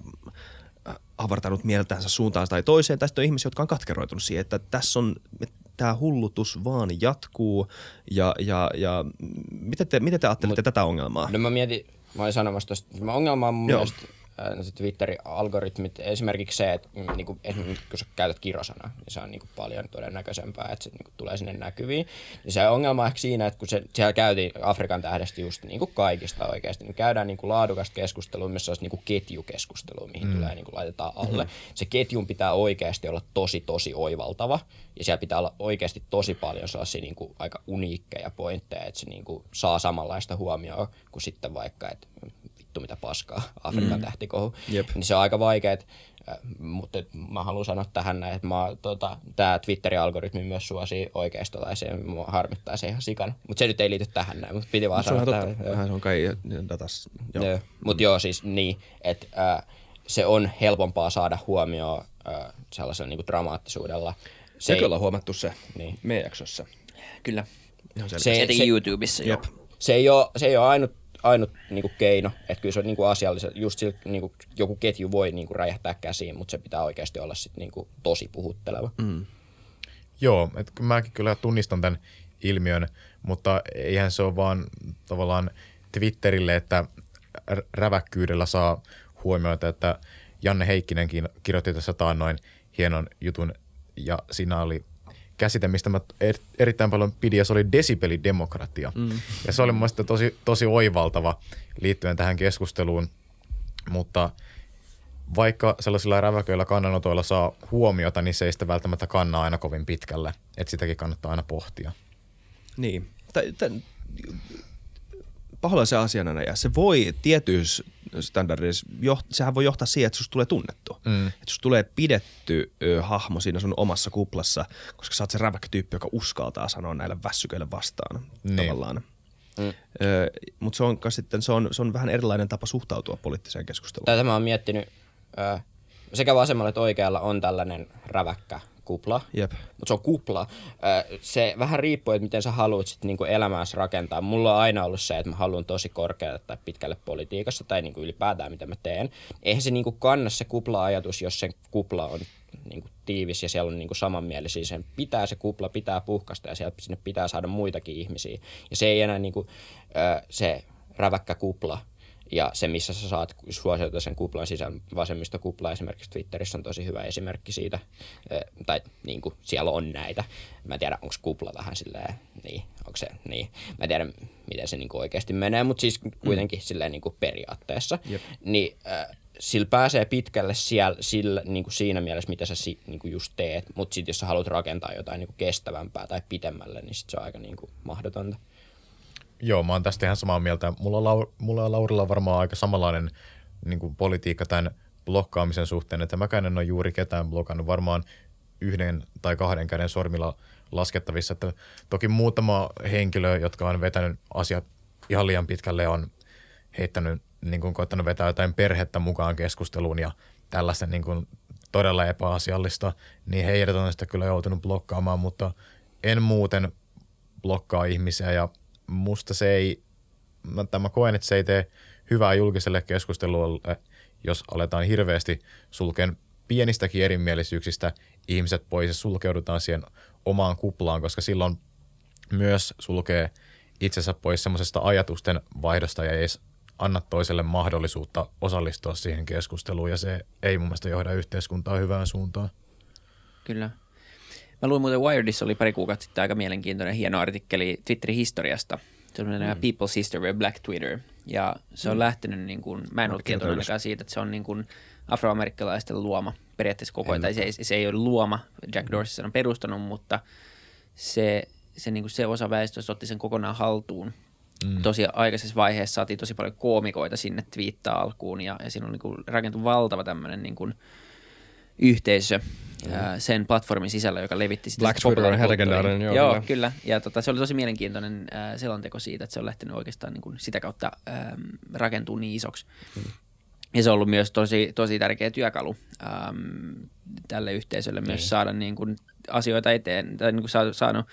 avartanut mieltänsä suuntaan tai toiseen. Sitten on ihmisiä, jotka on katkeroitunut siihen, että tässä on, tämä hullutus vaan jatkuu. Ja, ja, ja miten, te, miten te ajattelette Mut, tätä ongelmaa? No mä mietin, mä olin sanomassa tuosta, ongelma on mun Joo. mielestä no Twitterin algoritmit, esimerkiksi se, että mm, niin kuin, kun sä käytät kirosana, niin se on niin kuin paljon todennäköisempää, että se niin kuin, tulee sinne näkyviin. Niin se ongelma on ehkä siinä, että kun se, siellä käytiin Afrikan tähdestä just niin kuin kaikista oikeasti, niin käydään niin kuin laadukasta keskustelua, missä olisi niin kuin ketjukeskustelua, mihin mm. tulee niin kuin laitetaan alle. Mm-hmm. Se ketjun pitää oikeasti olla tosi, tosi oivaltava, ja siellä pitää olla oikeasti tosi paljon sellaisia niin kuin aika uniikkeja pointteja, että se niin kuin saa samanlaista huomioon kuin sitten vaikka, että vittu mitä paskaa, Afrikan mm. tähtikohu. Jep. Niin se on aika vaikea, äh, mutta mä haluan sanoa tähän näin, että mä, tota, tämä Twitterin algoritmi myös suosii oikeistolaisia, mua harmittaa se ihan sikana. Mutta se nyt ei liity tähän näin, mutta piti vaan sanoa tähän. Vähän se on kai datas. Joo. Mutta joo, siis niin, että äh, se on helpompaa saada huomioon äh, sellaisella niinku dramaattisuudella. Se ei, ollaan huomattu se niin. meidän jaksossa. Kyllä. Se, se, se, YouTubessa. Jep. Se ei ole, se ei ole ainut ainut niin kuin keino, että kyllä se on niin kuin asiallisen, just sillä, niin kuin, joku ketju voi niin kuin räjähtää käsiin, mutta se pitää oikeasti olla sit, niin kuin, tosi puhutteleva. Mm. Joo, että mäkin kyllä tunnistan tämän ilmiön, mutta eihän se ole vaan tavallaan Twitterille, että räväkkyydellä saa huomioita, että Janne Heikkinenkin kirjoitti tässä taannoin hienon jutun ja siinä oli käsite, mistä mä er, erittäin paljon pidin, ja se oli desibelidemokratia. Mm. Ja se oli mun mielestä tosi, tosi oivaltava liittyen tähän keskusteluun, mutta vaikka sellaisilla räväköillä kannanotoilla saa huomiota, niin se ei sitä välttämättä kannaa aina kovin pitkälle, että sitäkin kannattaa aina pohtia. Niin. Paholaisen asiana ja se voi tietyissä standardissa, sehän voi johtaa siihen, että susta tulee tunnettu. Mm. Että susta tulee pidetty ö, hahmo siinä sun omassa kuplassa, koska sä oot se räväkkä tyyppi, joka uskaltaa sanoa näille väsyköille vastaan niin. tavallaan. Mm. Mutta se on, sitten, se, on, se on vähän erilainen tapa suhtautua poliittiseen keskusteluun. Tätä mä oon miettinyt, ö, sekä vasemmalla että oikealla on tällainen räväkkä kupla, Jep. mutta se on kupla. Se vähän riippuu, että miten sä haluat sit niinku elämääsi rakentaa. Mulla on aina ollut se, että mä haluan tosi korkealle tai pitkälle politiikassa tai niinku ylipäätään mitä mä teen. Eihän se niinku kanna se kupla-ajatus, jos se kupla on niinku tiivis ja siellä on niinku samanmielisiä. Sen pitää se kupla pitää puhkasta ja siellä sinne pitää saada muitakin ihmisiä. Ja se ei enää niinku, se räväkkä kupla – ja se, missä sä saat suosiota sen kuplan sisään, vasemmistokupla esimerkiksi Twitterissä on tosi hyvä esimerkki siitä, tai niin kuin, siellä on näitä. Mä en tiedä, onko kupla vähän silleen, niin, onko se, niin. Mä en tiedä, miten se niin kuin oikeasti menee, mutta siis kuitenkin mm. silleen niin kuin periaatteessa. Jep. Niin äh, sillä pääsee pitkälle siellä, sillä, niin kuin siinä mielessä, mitä sä si, niin kuin just teet, mutta sitten jos sä haluat rakentaa jotain niin kuin kestävämpää tai pitemmälle, niin sit se on aika niin kuin mahdotonta. Joo, mä oon tästä ihan samaa mieltä. Mulla on, mulla on Laurilla varmaan aika samanlainen niin kuin politiikka tämän blokkaamisen suhteen, että mäkään en ole juuri ketään blokannut varmaan yhden tai kahden käden sormilla laskettavissa. Että toki muutama henkilö, jotka on vetänyt asiat ihan liian pitkälle, on heittänyt, niin kuin koettanut vetää jotain perhettä mukaan keskusteluun ja tällaista niin kuin todella epäasiallista, niin heidät on sitä kyllä joutunut blokkaamaan, mutta en muuten blokkaa ihmisiä ja musta se ei, mä, mä koen, että se ei tee hyvää julkiselle keskustelulle, jos aletaan hirveästi sulkeen pienistäkin erimielisyyksistä ihmiset pois ja sulkeudutaan siihen omaan kuplaan, koska silloin myös sulkee itsensä pois semmoisesta ajatusten vaihdosta ja ei anna toiselle mahdollisuutta osallistua siihen keskusteluun ja se ei mun mielestä johda yhteiskuntaa hyvään suuntaan. Kyllä. Mä luin muuten Wiredissa oli pari kuukautta sitten aika mielenkiintoinen hieno artikkeli Twitterin historiasta. Se on mm. People's History of Black Twitter. Ja se on mm. lähtenyt, niin kuin, mä en ollut tietoinen ainakaan siitä, että se on niin kuin afroamerikkalaisten luoma periaatteessa koko ajan. Tai se, ei, se ei ole luoma, Jack Dorsey on perustanut, mutta se, se, niin kuin se osa väestöstä otti sen kokonaan haltuun. Mm. Tosi aikaisessa vaiheessa saatiin tosi paljon koomikoita sinne twiittaa alkuun ja, ja siinä on niin kuin rakentunut valtava tämmöinen niin kuin yhteisö mm. sen platformin sisällä, joka levitti sitä. Black Twitter on legendaarinen. Joo, joo kyllä. kyllä. Ja tota, se oli tosi mielenkiintoinen äh, selonteko siitä, että se on lähtenyt oikeastaan niin kuin sitä kautta ähm, rakentuu niin isoksi. Mm. Ja se on ollut myös tosi, tosi tärkeä työkalu ähm, tälle yhteisölle myös niin. saada niin kuin, asioita eteen, tai niin kuin saanut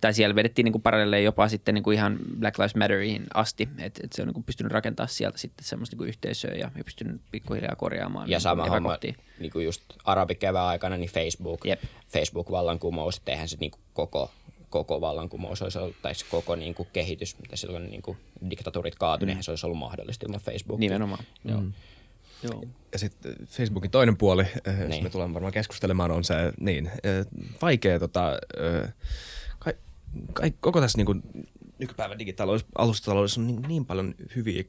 tai siellä vedettiin niin kuin paralleille jopa sitten niin kuin ihan Black Lives Matteriin asti, että et se on niin kuin pystynyt rakentamaan sieltä sitten semmoista niin kuin yhteisöä ja, ja pystynyt pikkuhiljaa korjaamaan. Ja niin sama homma, niin kuin just arabikevään aikana, niin Facebook, Jep. Facebook-vallankumous, että eihän se niin kuin koko, koko vallankumous olisi ollut, tai se koko niin kuin kehitys, mitä silloin niin kuin diktatuurit kaatui, mm. eihän se olisi ollut mahdollista ilman Facebookia. Nimenomaan. Joo. Joo. Ja sitten Facebookin toinen puoli, niin. jos Niin. me tulemme varmaan keskustelemaan, on se niin, eh, vaikea tota, eh, koko tässä niin kuin, nykypäivän digitaalous, alustataloudessa on niin, niin paljon hyviä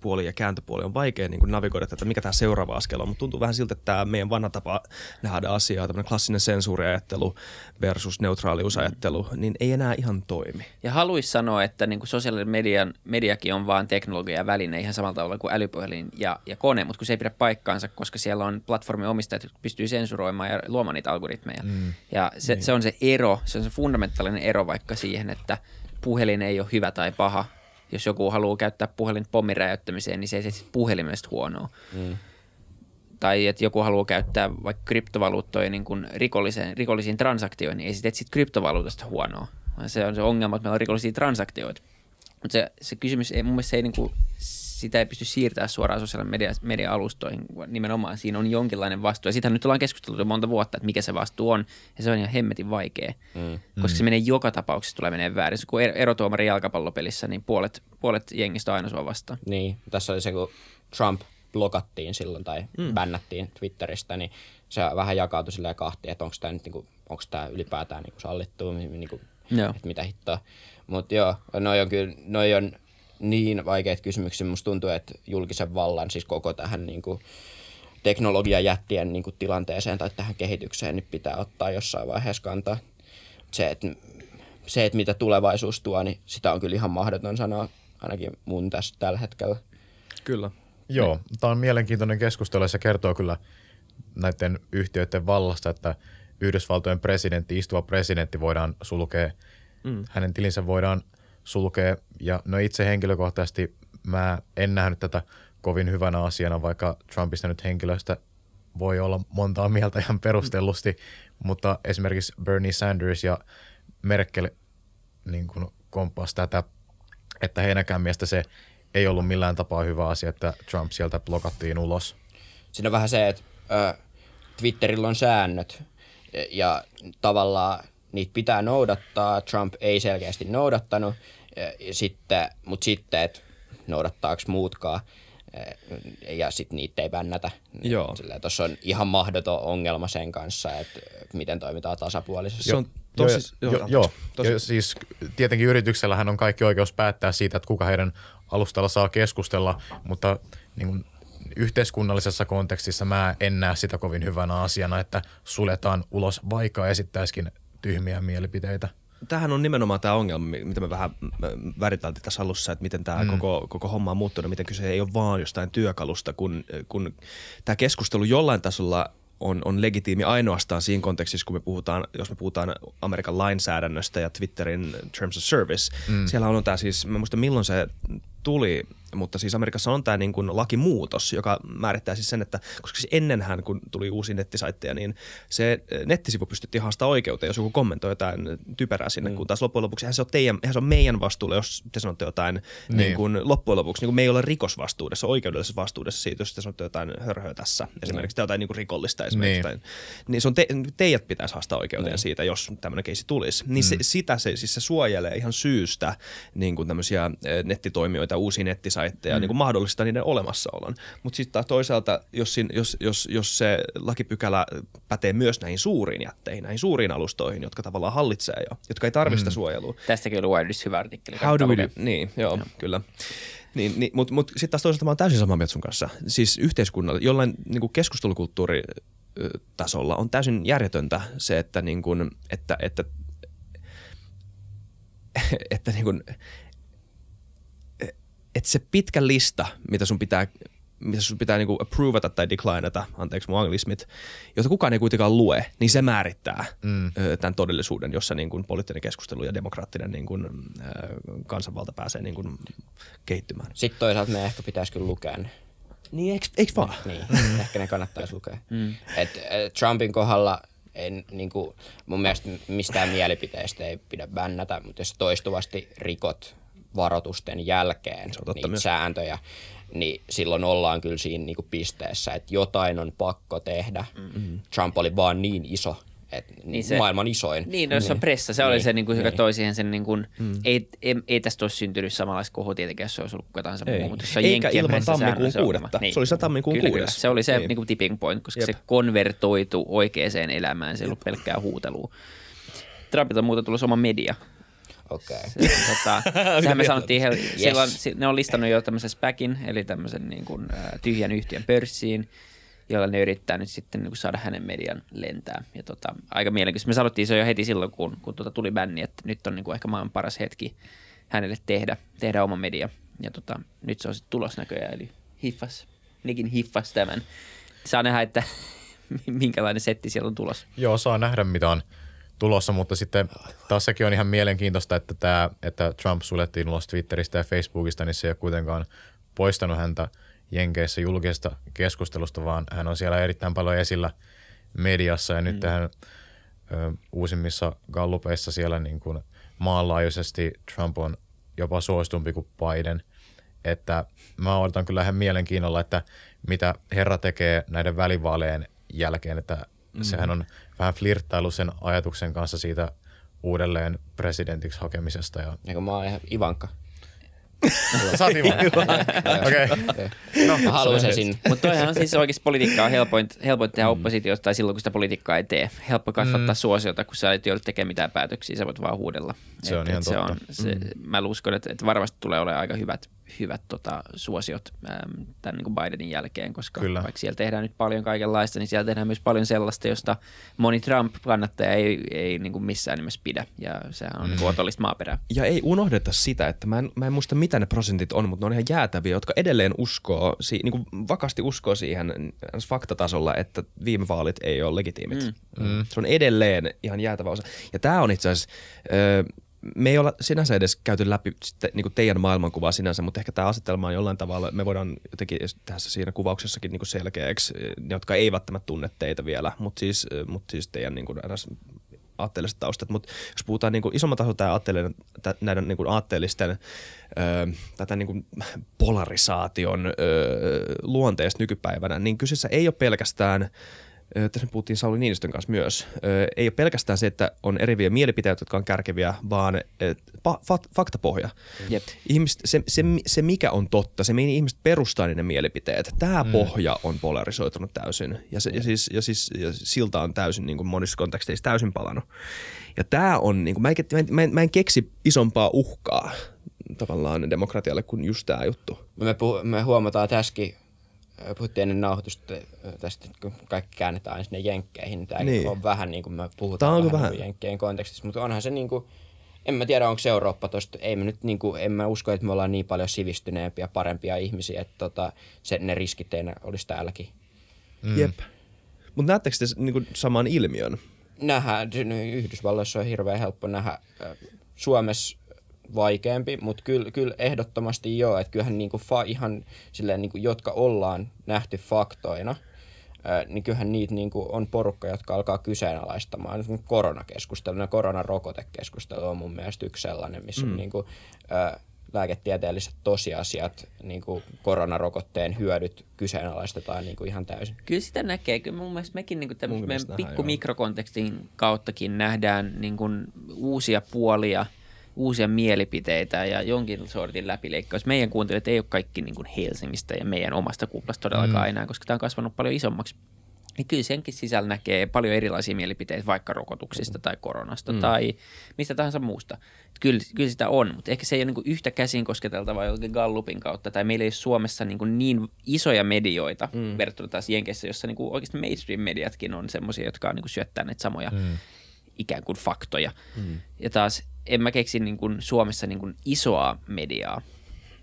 puolia ja kääntöpuolia. On vaikea niin kuin navigoida tätä, mikä tämä seuraava askel on, mutta tuntuu vähän siltä, että tämä meidän vanha tapa nähdä asiaa, tämmöinen klassinen sensuuriajattelu versus neutraaliusajattelu, niin ei enää ihan toimi. Ja haluaisi sanoa, että niin kuin sosiaalinen median, mediakin on vaan teknologia ja väline ihan samalla tavalla kuin älypuhelin ja, ja kone, mutta kun se ei pidä paikkaansa, koska siellä on platformin omistajat, jotka pystyy sensuroimaan ja luomaan niitä algoritmeja. Mm. Ja se, niin. se on se ero, se on se fundamentaalinen ero vaikka siihen, että puhelin ei ole hyvä tai paha. Jos joku haluaa käyttää puhelin pommin räjäyttämiseen, niin se ei se puhelimesta huonoa. Mm. Tai että joku haluaa käyttää vaikka kryptovaluuttoja niin kuin rikollisen, rikollisiin transaktioihin, niin ei sitten sit kryptovaluutasta huonoa. Se on se ongelma, että meillä on rikollisia transaktioita. Mutta se, se kysymys, ei, mun mielestä se ei, niin kuin, sitä ei pysty siirtämään suoraan sosiaalisen media, media-alustoihin, vaan nimenomaan siinä on jonkinlainen vastuu. Ja sitähän nyt ollaan keskusteltu jo monta vuotta, että mikä se vastuu on, ja se on ihan hemmetin vaikea, mm. koska se menee joka tapauksessa tulee menee väärin. Se, kun er- erotuomari jalkapallopelissä, niin puolet, puolet jengistä on aina sua vastaan. Niin, tässä oli se, kun Trump blokattiin silloin tai mm. bännättiin Twitteristä, niin se vähän jakautui silleen kahtiin, että onko tämä nyt niinku, onko tämä ylipäätään niinku sallittu, niinku, Joo. että mitä hittoa. Mutta joo, noi on kyllä, noi on niin vaikeita kysymyksiä. Musta tuntuu, että julkisen vallan, siis koko tähän niinku, teknologiajättien niinku, tilanteeseen tai tähän kehitykseen niin pitää ottaa jossain vaiheessa kantaa. Se, että se, että mitä tulevaisuus tuo, niin sitä on kyllä ihan mahdoton sanoa, ainakin mun tässä tällä hetkellä. Kyllä. Joo, tämä on mielenkiintoinen keskustelu ja se kertoo kyllä näiden yhtiöiden vallasta, että Yhdysvaltojen presidentti, istuva presidentti voidaan sulkea, mm. hänen tilinsä voidaan sulkea ja no itse henkilökohtaisesti mä en nähnyt tätä kovin hyvänä asiana, vaikka Trumpista nyt henkilöstä voi olla montaa mieltä ihan perustellusti, mutta esimerkiksi Bernie Sanders ja Merkel niin kuin komppasi tätä, että heidänkään mielestä se ei ollut millään tapaa hyvä asia, että Trump sieltä blokattiin ulos. Siinä on vähän se, että ö, Twitterillä on säännöt. Ja tavallaan niitä pitää noudattaa. Trump ei selkeästi noudattanut, sitten, mutta sitten, että noudattaako muutkaan ja, sitten niitä ei bännätä. Joo. Tuossa on ihan mahdoton ongelma sen kanssa, että miten toimitaan tasapuolisesti. Se on tosi... joo, joo, joo. Ja siis tietenkin yrityksellähän on kaikki oikeus päättää siitä, että kuka heidän alustalla saa keskustella, mutta niin kuin yhteiskunnallisessa kontekstissa mä en näe sitä kovin hyvänä asiana, että suljetaan ulos, vaikka esittäisikin tyhmiä mielipiteitä. Tämähän on nimenomaan tämä ongelma, mitä me vähän väritään tässä alussa, että miten tämä mm. koko, koko homma on muuttunut, miten kyse ei ole vaan jostain työkalusta, kun, kun tämä keskustelu jollain tasolla on, on legitiimi ainoastaan siinä kontekstissa, kun me puhutaan, jos me puhutaan Amerikan lainsäädännöstä ja Twitterin Terms of Service. Mm. Siellä on tämä siis, mä muistan milloin se tuli, mutta siis Amerikassa on tämä niin kuin lakimuutos, joka määrittää siis sen, että koska siis ennenhän, kun tuli uusi nettisaitteja, niin se nettisivu pystyttiin haastaa oikeuteen, jos joku kommentoi jotain typerää sinne, mm. kun taas loppujen lopuksi eihän se, on teidän, eihän se on meidän vastuulla, jos te sanotte jotain niin. Niin kuin, loppujen lopuksi, niin kuin me ei ole rikosvastuudessa, oikeudellisessa vastuudessa siitä, jos te sanotte jotain hörhöä tässä, esimerkiksi tai jotain niin kuin rikollista esimerkiksi, niin, tai, niin se on te, teidät pitäisi haastaa oikeuteen niin. siitä, jos tämmöinen keisi tulisi. Niin mm. se, sitä se, siis se suojelee ihan syystä niin kuin tämmöisiä nettitoimijoita, uusia nettisaitteja, mm. niin kuin mahdollistaa niiden olemassaolon. Mutta sitten toisaalta, jos, jos, jos, jos se lakipykälä pätee myös näihin suuriin jätteihin, näihin suuriin alustoihin, jotka tavallaan hallitsee jo, jotka ei tarvista mm. suojelua. Tästäkin oli Wiredissa hyvä artikkeli. How do we do? Niin, joo, no. kyllä. Niin, niin, Mutta mut sitten taas toisaalta mä oon täysin samaa mieltä sun kanssa. Siis yhteiskunnalla, jollain niin keskustelukulttuuri tasolla on täysin järjetöntä se, että, niin kuin, että, että, että niin kuin, että se pitkä lista, mitä sun pitää mitä sun pitää niinku approvata tai declineata, anteeksi mun anglismit, jota kukaan ei kuitenkaan lue, niin se määrittää mm. tämän todellisuuden, jossa niin kuin poliittinen keskustelu ja demokraattinen niin kuin, äh, kansanvalta pääsee niin kuin kehittymään. Sitten toisaalta me ehkä pitäisi kyllä lukea ne. Niin, eikö, eikö vaan? Niin, ehkä ne kannattaisi lukea. Mm. Et, et Trumpin kohdalla En, niin kuin, mun mielestä mistään mielipiteestä ei pidä bännätä, mutta jos toistuvasti rikot varoitusten jälkeen niitä myös. sääntöjä, niin silloin ollaan kyllä siinä niin kuin pisteessä, että jotain on pakko tehdä. Mm-hmm. Trump oli vaan niin iso, et, niin se, maailman isoin. Niin, no, se on pressa. Se niin, oli se, niin kuin, joka niin. toi siihen sen, niin kuin, mm. ei, ei, ei, tästä olisi syntynyt samanlaista kohua tietenkään, jos se olisi ollut kuka tahansa muu. Mutta se Eikä ilman tammikuun kuudetta. Niin. Se oli se tammikuun kyllä, kuudes. Se oli se niin. Niin kuin tipping point, koska Jep. se konvertoitu oikeaan elämään. Se ei ollut pelkkää huutelua. Trumpilta on muuta tulossa oma media. Okei. Okay. Tota, sehän me sanottiin, he, yes. silloin, ne on listannut jo tämmöisen SPACin, eli tämmöisen niin kuin, tyhjän yhtiön pörssiin jolla ne yrittää nyt sitten niin kuin saada hänen median lentää. Ja tota, aika mielenkiintoista. Me sanottiin se jo heti silloin, kun, kun tota tuli bänni, että nyt on niin kuin ehkä maailman paras hetki hänelle tehdä, tehdä oma media. Ja tota, nyt se on sitten tulos näköjään, eli hiffas, Nikin hiffas tämän. Saa nähdä, että minkälainen setti siellä on tulos. Joo, saa nähdä mitä on tulossa, mutta sitten taas sekin on ihan mielenkiintoista, että, tämä, että Trump suljettiin ulos Twitteristä ja Facebookista, niin se ei ole kuitenkaan poistanut häntä – Jenkeissä julkisesta keskustelusta, vaan hän on siellä erittäin paljon esillä mediassa ja mm. nyt tähän ö, uusimmissa gallupeissa siellä niin kuin maanlaajuisesti Trump on jopa suositumpi kuin Biden. Että mä odotan kyllä ihan mielenkiinnolla, että mitä herra tekee näiden välivaaleen jälkeen, että mm. sehän on vähän flirttailu sen ajatuksen kanssa siitä uudelleen presidentiksi hakemisesta. Ja... Eikö mä oon ihan Ivanka? Sä oot Okei. No, mä haluan sen sinne. Mutta toihan on siis oikeasti politiikkaa helpoin, helpoin tehdä mm. oppositiosta tai silloin, kun sitä politiikkaa ei tee. Helppo kasvattaa mm. suosiota, kun sä et joudu tekemään mitään päätöksiä, sä voit vaan huudella. Se et, on ihan se totta. On, se, mm. Mä uskon, että, että varmasti tulee olemaan aika hyvät hyvät tota, suosiot äm, tämän niin kuin Bidenin jälkeen, koska Kyllä. vaikka siellä tehdään nyt paljon kaikenlaista, niin siellä tehdään myös paljon sellaista, josta moni Trump-kannattaja ei, ei niin kuin missään nimessä pidä, ja sehän on mm. niin otollista maaperää. Ja ei unohdeta sitä, että mä en, mä en muista mitä ne prosentit on, mutta ne on ihan jäätäviä, jotka edelleen uskoo, niin kuin vakasti uskoo siihen faktatasolla, että viime vaalit ei ole legitiimit. Mm. Mm. Se on edelleen ihan jäätävä osa. Ja tämä on itse asiassa... Öö, me ei olla sinänsä edes käyty läpi sitten, niin kuin teidän maailmankuvaa sinänsä, mutta ehkä tämä asetelma on jollain tavalla, me voidaan jotenkin tässä siinä kuvauksessakin niin kuin selkeäksi, ne, jotka eivät välttämättä tunne teitä vielä, mutta siis, mutta siis teidän niin kuin, aatteelliset taustat, mutta jos puhutaan niin isomman tasolla tämä näiden niin kuin aatteellisten ö, tätä niin kuin polarisaation ö, luonteesta nykypäivänä, niin kyseessä ei ole pelkästään tässä puhuttiin Sauli Niinistön kanssa myös, ei ole pelkästään se, että on eriviä mielipiteitä, jotka on kärkeviä, vaan faktapohja. Jep. Ihmiset, se, se, se, mikä on totta, se mihin ihmiset perustaa ne mielipiteet, tämä mm. pohja on polarisoitunut täysin. Ja, se, ja, siis, ja, siis, ja silta on täysin niin kuin monissa konteksteissa täysin palannut. Ja tämä on, niin kuin, mä, en, mä, en, mä en keksi isompaa uhkaa tavallaan demokratialle kuin just tämä juttu. Me, puh- me huomataan tässäkin puhuttiin ennen nauhoitusta tästä, kun kaikki käännetään aina sinne jenkkeihin, niin tämä niin. on vähän niin kuin me puhutaan vähän, vähän. jenkkien kontekstissa, mutta onhan se niin kuin, en mä tiedä onko se Eurooppa tosta, ei me nyt niin kuin, en mä usko, että me ollaan niin paljon sivistyneempiä, parempia ihmisiä, että tota, se, ne riskit ei olisi täälläkin. Mm. Jep. Mutta näettekö te niin kuin saman ilmiön? Nähdään, Yhdysvalloissa on hirveän helppo nähdä. Suomessa vaikeampi, mutta kyllä, kyllä ehdottomasti joo, että kyllähän niinku fa, ihan silleen, niinku, jotka ollaan nähty faktoina, ää, niin kyllähän niitä niinku on porukka, jotka alkaa kyseenalaistamaan. Koronakeskustelu ja koronarokotekeskustelu on mun mielestä yksi sellainen, missä mm. on niinku, ää, lääketieteelliset tosiasiat, niin kuin koronarokotteen hyödyt kyseenalaistetaan niin kuin ihan täysin. Kyllä sitä näkee. Kyllä mun mielestä mekin niin kuin meidän pikku mikrokontekstin kauttakin nähdään niin kuin uusia puolia – uusia mielipiteitä ja jonkin sortin läpileikkaus. Meidän kuuntelijat ei ole kaikki niin kuin Helsingistä ja meidän omasta kuplasta todellakaan mm. enää, koska tämä on kasvanut paljon isommaksi. Niin kyllä senkin sisällä näkee paljon erilaisia mielipiteitä vaikka rokotuksista tai koronasta mm. tai mistä tahansa muusta. Kyllä, kyllä sitä on, mutta ehkä se ei ole niin yhtä käsin kosketeltavaa jollakin Gallupin kautta tai meillä ei ole Suomessa niin, niin isoja medioita mm. verrattuna taas Jenkeissä, jossa niin oikeasti mainstream-mediatkin on semmoisia, jotka on niin syöttää näitä samoja mm. ikään kuin faktoja. Mm. Ja taas en mä keksi niin kuin Suomessa niin kuin isoa mediaa,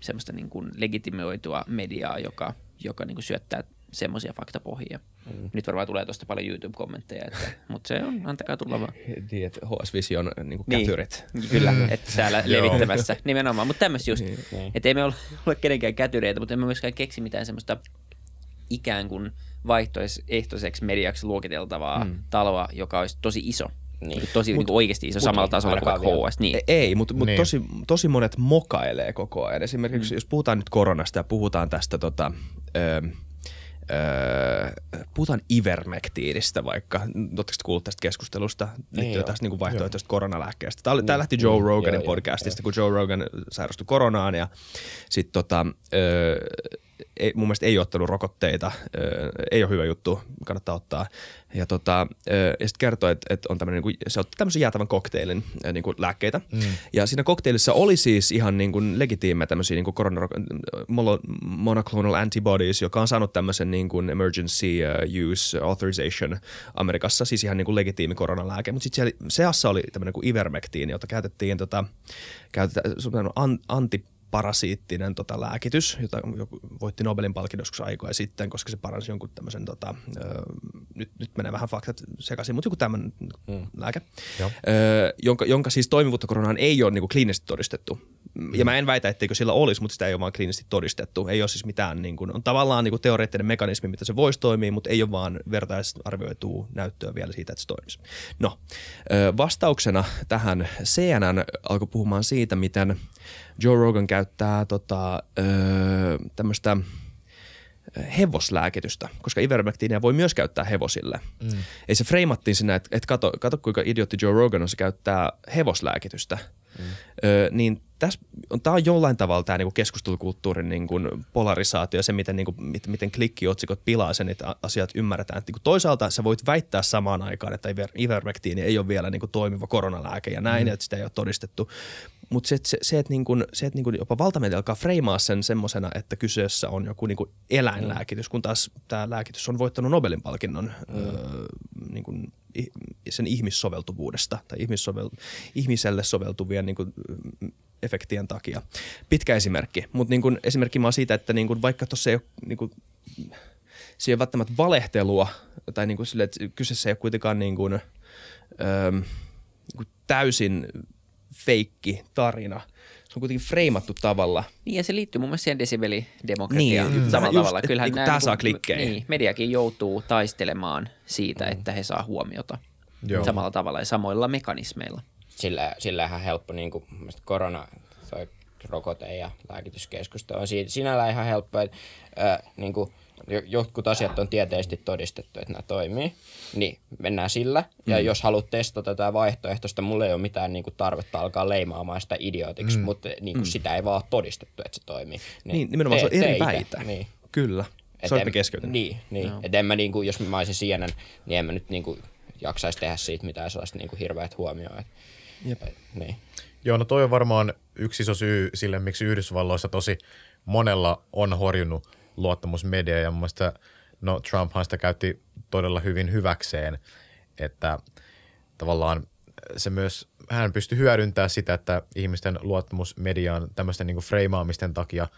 semmoista niin kuin legitimioitua mediaa, joka, joka niin kuin syöttää semmoisia faktapohjia. Mm. Nyt varmaan tulee tuosta paljon YouTube-kommentteja, että, mutta se on, antakaa tulla vaan. Niin, että HS Vision niin kuin kätyrit. Niin, kyllä, mm. että täällä levittämässä nimenomaan, mutta tämmöistä just, niin. että ei me ole, ole kenenkään kätyreitä, mutta emme myöskään keksi mitään semmoista ikään kuin vaihtoehtoiseksi mediaksi luokiteltavaa mm. taloa, joka olisi tosi iso. Niin. Tosi niin oikeasti iso mut samalla tasolla kuin HS. Niin. Ei, mutta mut Niin. tosi, tosi monet mokailee koko ajan. Esimerkiksi mm. jos puhutaan nyt koronasta ja puhutaan tästä tota, ö, ö, puhutaan ivermektiinistä vaikka. Oletteko te kuullut tästä keskustelusta liittyen joo. tästä niin kuin vaihtoehtoisesta koronalääkkeestä? Tämä, oli, tämä lähti Joe Roganin Joo, joo, podcastista, kun Joe Rogan sairastui koronaan ja sitten tota, ö, ei, mun mielestä ei ole ottanut rokotteita, ö, ei ole hyvä juttu, kannattaa ottaa. Ja, tota, ö, ja sitten kertoi, että, että on tämmöinen, niin se otti tämmöisen jäätävän kokteilin ö, niin kuin lääkkeitä. Mm. Ja siinä kokteilissa oli siis ihan niin kuin legitiimejä tämmöisiä niin kuin korona, mono- monoclonal antibodies, joka on saanut tämmöisen niin kuin emergency uh, use authorization Amerikassa, siis ihan niin kuin legitiimi koronalääke. Mutta sitten siellä seassa oli tämmöinen kuin ivermektiini, jota käytettiin tota, käytetään, on an, anti parasiittinen tota, lääkitys, jota joku voitti Nobelin palkinnon joskus aikoja sitten, koska se paransi jonkun tämmöisen, tota, ö, nyt, nyt menee vähän faktat sekaisin, mutta joku tämmöinen mm. lääke, Joo. ö, jonka, jonka siis toimivuutta koronaan ei ole niin kuin kliinisesti todistettu. Mm. Ja mä en väitä, etteikö sillä olisi, mutta sitä ei ole vaan kliinisesti todistettu. Ei ole siis mitään, niin kuin, on tavallaan niin kuin teoreettinen mekanismi, mitä se voisi toimia, mutta ei ole vaan vertaisarvioitua näyttöä vielä siitä, että se toimisi. No, ö, vastauksena tähän CNN alkoi puhumaan siitä, miten Joe Rogan käyttää tota, öö, tämmöistä hevoslääkitystä, koska ivermektiiniä voi myös käyttää hevosille. Mm. Ei se freimattiin sinä, että, että kato, kato kuinka idiotti Joe Rogan on, se käyttää hevoslääkitystä. Mm. Öö, niin tässä on, tämä on jollain tavalla tämä niinku keskustelukulttuurin niinku polarisaatio, se miten, niinku, miten, miten klikkiotsikot pilaa sen, että asiat ymmärretään. Et niinku toisaalta sä voit väittää samaan aikaan, että iver, ivermektiini ei ole vielä niinku toimiva koronalääke ja näin, mm. että sitä ei ole todistettu. Mutta se, se, se, että niinku, se, että niinku jopa valtamedia alkaa freimaa sen semmoisena, että kyseessä on joku niinku eläinlääkitys, kun taas tämä lääkitys on voittanut Nobelin palkinnon mm. öö, niinku, i- sen ihmissoveltuvuudesta tai ihmissovel, ihmiselle soveltuvien niinku, efektien takia. Pitkä esimerkki, mutta niin esimerkki mä siitä, että niin kuin, vaikka tuossa ei ole, niin kuin, se ei ole välttämättä valehtelua, tai niin kuin sille, että kyseessä ei ole kuitenkaan niin kuin, öö, niin kuin täysin feikki tarina. Se on kuitenkin freimattu tavalla. Niin ja se liittyy mun mielestä siihen desibelidemokratiaan Niin, niin, mm. samalla Just, tavalla. Kyllähän niinku nämä niinku- saa klikkejä. Niin, mediakin joutuu taistelemaan siitä, mm. että he saa huomiota Joo. samalla tavalla ja samoilla mekanismeilla. sillä, sillä ihan helppo niin kuin, korona, toi rokote ja lääkityskeskustelu on siitä, sinällään ihan helppo, että ää, niin kuin, jotkut asiat on tieteellisesti todistettu, että nämä toimii, niin mennään sillä. Ja Mm. jos haluat testata tätä vaihtoehtoista, mulla ei ole mitään niin kuin, tarvetta alkaa leimaamaan sitä idiootiksi, mm. mutta niin kuin, sitä ei vaan ole todistettu, että se toimii. Niin, nimenomaan se on eri väite. Niin. Kyllä. En- keskeytyn. Niin, niin. Et en mä niinku, jos mä olisin CNN, niin en mä nyt niinku jaksaisi tehdä siitä mitään sellaista niinku hirveät huomioon. Et, Jep. et, niin. Joo, no toi on varmaan yksi iso syy sille, miksi Yhdysvalloissa tosi monella on horjunut luottamus mediaan ja mun mielestä no Trumphan sitä käytti todella hyvin hyväkseen, että tavallaan se myös, hän pystyi hyödyntämään sitä, että ihmisten luottamus mediaan tämmöisten niin freimaamisten takia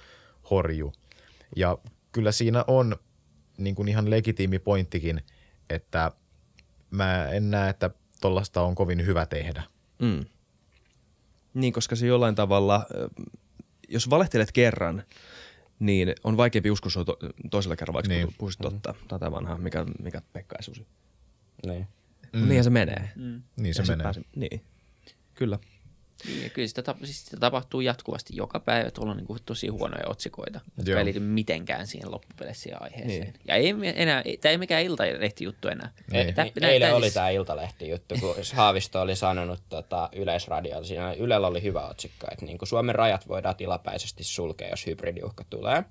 horjuu. Ja kyllä siinä on niin kuin ihan legitiimi pointtikin, että mä en näe, että tollasta on kovin hyvä tehdä. Mm. Niin, koska se jollain tavalla, jos valehtelet kerran, niin on vaikeampi uskoa to- toisella kerralla, vaikka Niin. puhuisit totta. Tai tämä vanha, mikä, mikä Pekka ei susi. niin. Mm. Niinhän se menee. Mm. Niin se Ja sit menee. Pääse, niin, kyllä. Niin, ja kyllä sitä, tap- siis sitä tapahtuu jatkuvasti joka päivä, tuolla on niin kuin tosi huonoja otsikoita, jotka ei liity mitenkään siihen loppupeleissä siihen aiheeseen. Niin. Ja ei enää, tämä ei mikään iltalehti-juttu enää. Niin. Tää- niin, eilen tää oli siis- tämä Iltalehti juttu, kun Haavisto oli sanonut tota, Yleisradiolla, siinä Ylellä oli hyvä otsikko, että niin Suomen rajat voidaan tilapäisesti sulkea, jos hybridiuhka tulee.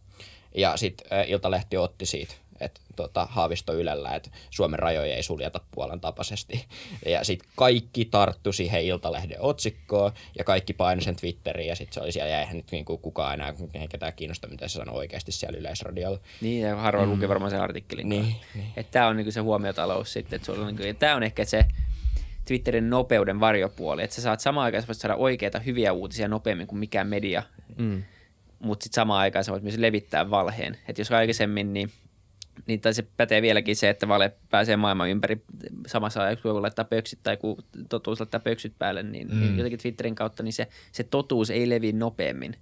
Ja sitten Iltalehti otti siitä, että tota, Haavisto Ylellä, että Suomen rajoja ei suljeta puolen tapaisesti. Ja sitten kaikki tarttu siihen Iltalehden otsikkoon ja kaikki painoi sen Twitteriin ja sitten se oli siellä, ja eihän nyt niinku kukaan enää, ketään kiinnosta, mitä se sanoo oikeasti siellä Yleisradiolla. Niin, ja harvoin mm. lukee varmaan sen artikkelin. Niin, niin. Että tämä on niinku se huomiotalous sitten. Että sulla on niinku, tämä on ehkä se Twitterin nopeuden varjopuoli, että sä saat samaan aikaan sä saada oikeita hyviä uutisia nopeammin kuin mikään media, Mm. mutta sitten samaan aikaan sä voit myös levittää valheen. Että jos aikaisemmin, niin, niin tai se pätee vieläkin se, että vale pääsee maailman ympäri samassa ajassa, kun joku laittaa pöksyt tai kun totuus laittaa pöksyt päälle, niin, mm. niin jotenkin Twitterin kautta niin se, se totuus ei levi nopeammin.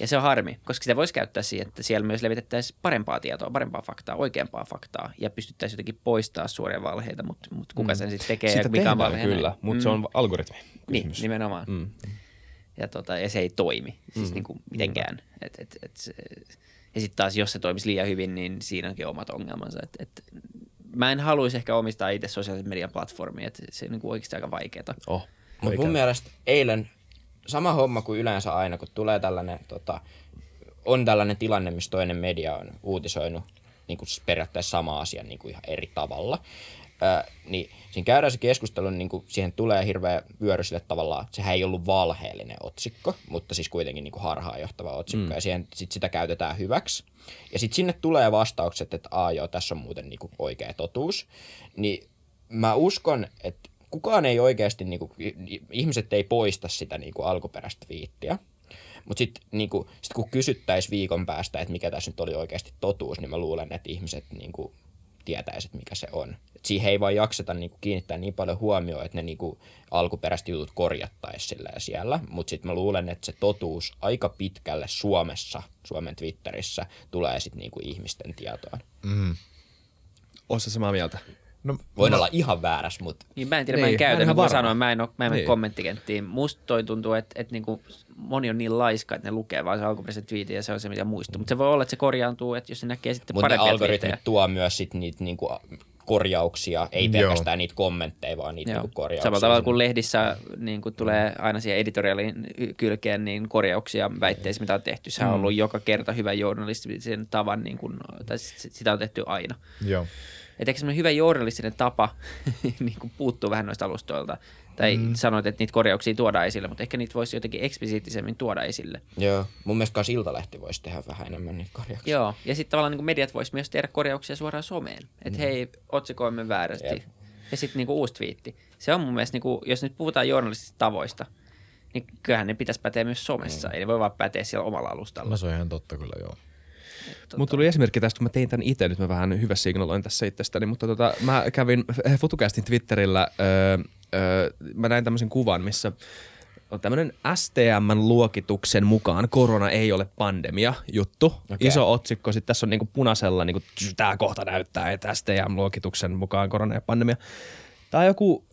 Ja se on harmi, koska sitä voisi käyttää siihen, että siellä myös levitettäisiin parempaa tietoa, parempaa faktaa, oikeampaa faktaa ja pystyttäisiin jotenkin poistaa suoria valheita, mutta, mutta kuka sen sitten tekee Sitä ja mikä on valheena. kyllä, mutta se on algoritmi. Niin, nimenomaan. Mm. Ja, tota, ja se ei toimi siis mm. niin kuin mitenkään. Et, et, et se, ja sitten taas, jos se toimisi liian hyvin, niin siinä onkin omat ongelmansa. Et, et, mä en haluaisi ehkä omistaa itse sosiaalisen median platformia, että se on niin kuin oikeasti aika vaikeaa. Oh. Mutta mun mielestä eilen sama homma kuin yleensä aina, kun tulee tällainen, tota, on tällainen tilanne, missä toinen media on uutisoinut niin kuin periaatteessa sama asia niin kuin ihan eri tavalla. Ää, niin siinä käydään se keskustelu, niin kuin siihen tulee hirveä vyöry sille tavallaan, että sehän ei ollut valheellinen otsikko, mutta siis kuitenkin niin kuin harhaanjohtava otsikko, mm. ja siihen, sit sitä käytetään hyväksi. Ja sitten sinne tulee vastaukset, että aa joo, tässä on muuten niin kuin oikea totuus. Niin mä uskon, että kukaan ei oikeasti, niin kuin, ihmiset ei poista sitä niin kuin alkuperäistä viittiä. Mutta sitten niinku, sit kun kysyttäisiin viikon päästä, että mikä tässä nyt oli oikeasti totuus, niin mä luulen, että ihmiset niinku, tietäisivät, mikä se on. Et siihen ei vaan jakseta niinku, kiinnittää niin paljon huomioon, että ne niinku, alkuperäiset jutut korjattaisiin siellä. Mutta sitten mä luulen, että se totuus aika pitkälle Suomessa, Suomen Twitterissä, tulee sitten niinku, ihmisten tietoon. Oletko samaa mieltä? No, Voin olla ihan väärässä, mutta Niin mä en tiedä, Niin, mä en mä en käytä, niin kuin mä sanoin, mä en, ole, mä en Niin. kommenttikenttiin. Musta toi tuntuu, että, että niinku moni on niin laiska, että ne lukee vaan se alkuperäisen tweetin ja se on se, mitä muistuu. Mutta se voi olla, että se korjaantuu, että jos se näkee sitten mut parempia algoritmit twiittejä. tuo myös sit niitä niinku, korjauksia, ei Joo. pelkästään niitä kommentteja, vaan niitä Joo. niinku, korjauksia. Samalla tavalla kuin lehdissä niin kuin tulee aina siihen editorialin kylkeen niin korjauksia väitteisiin, mitä on tehty. Se on ollut joka kerta hyvä journalistisen tavan, niin kuin, tai sit- sitä on tehty aina. Joo. Että ehkä semmoinen hyvä journalistinen tapa niin kuin puuttuu vähän noista alustoilta. Tai mm. sanoit, että niitä korjauksia tuodaan esille, mutta ehkä niitä voisi jotenkin eksplisiittisemmin tuoda esille. Joo, mun mielestä myös Iltalehti voisi tehdä vähän enemmän niitä korjauksia. Joo, ja sitten tavallaan niin kuin mediat voisi myös tehdä korjauksia suoraan someen. Että hei, otsikoimme väärästi. Jep. Ja sitten niin uusi twiitti. Se on mun mielestä, niin kuin, jos nyt puhutaan journalistisista tavoista, niin kyllähän ne pitäisi päteä myös somessa. Ei ne voi vaan päteä siellä omalla alustalla. No se on ihan totta kyllä, joo. Mutta tuli esimerkki tästä, kun mä tein tämän itse, nyt mä vähän hyvä signaloin tässä itsestäni, mutta tota, mä kävin FutuCastin Twitterillä, öö, öö, mä näin tämmöisen kuvan, missä on tämmöinen STM-luokituksen mukaan korona ei ole pandemia juttu. Okay. Iso otsikko, sitten tässä on niinku punaisella, niinku, tämä kohta näyttää, että STM-luokituksen mukaan korona ei ole pandemia. Tämä on joku,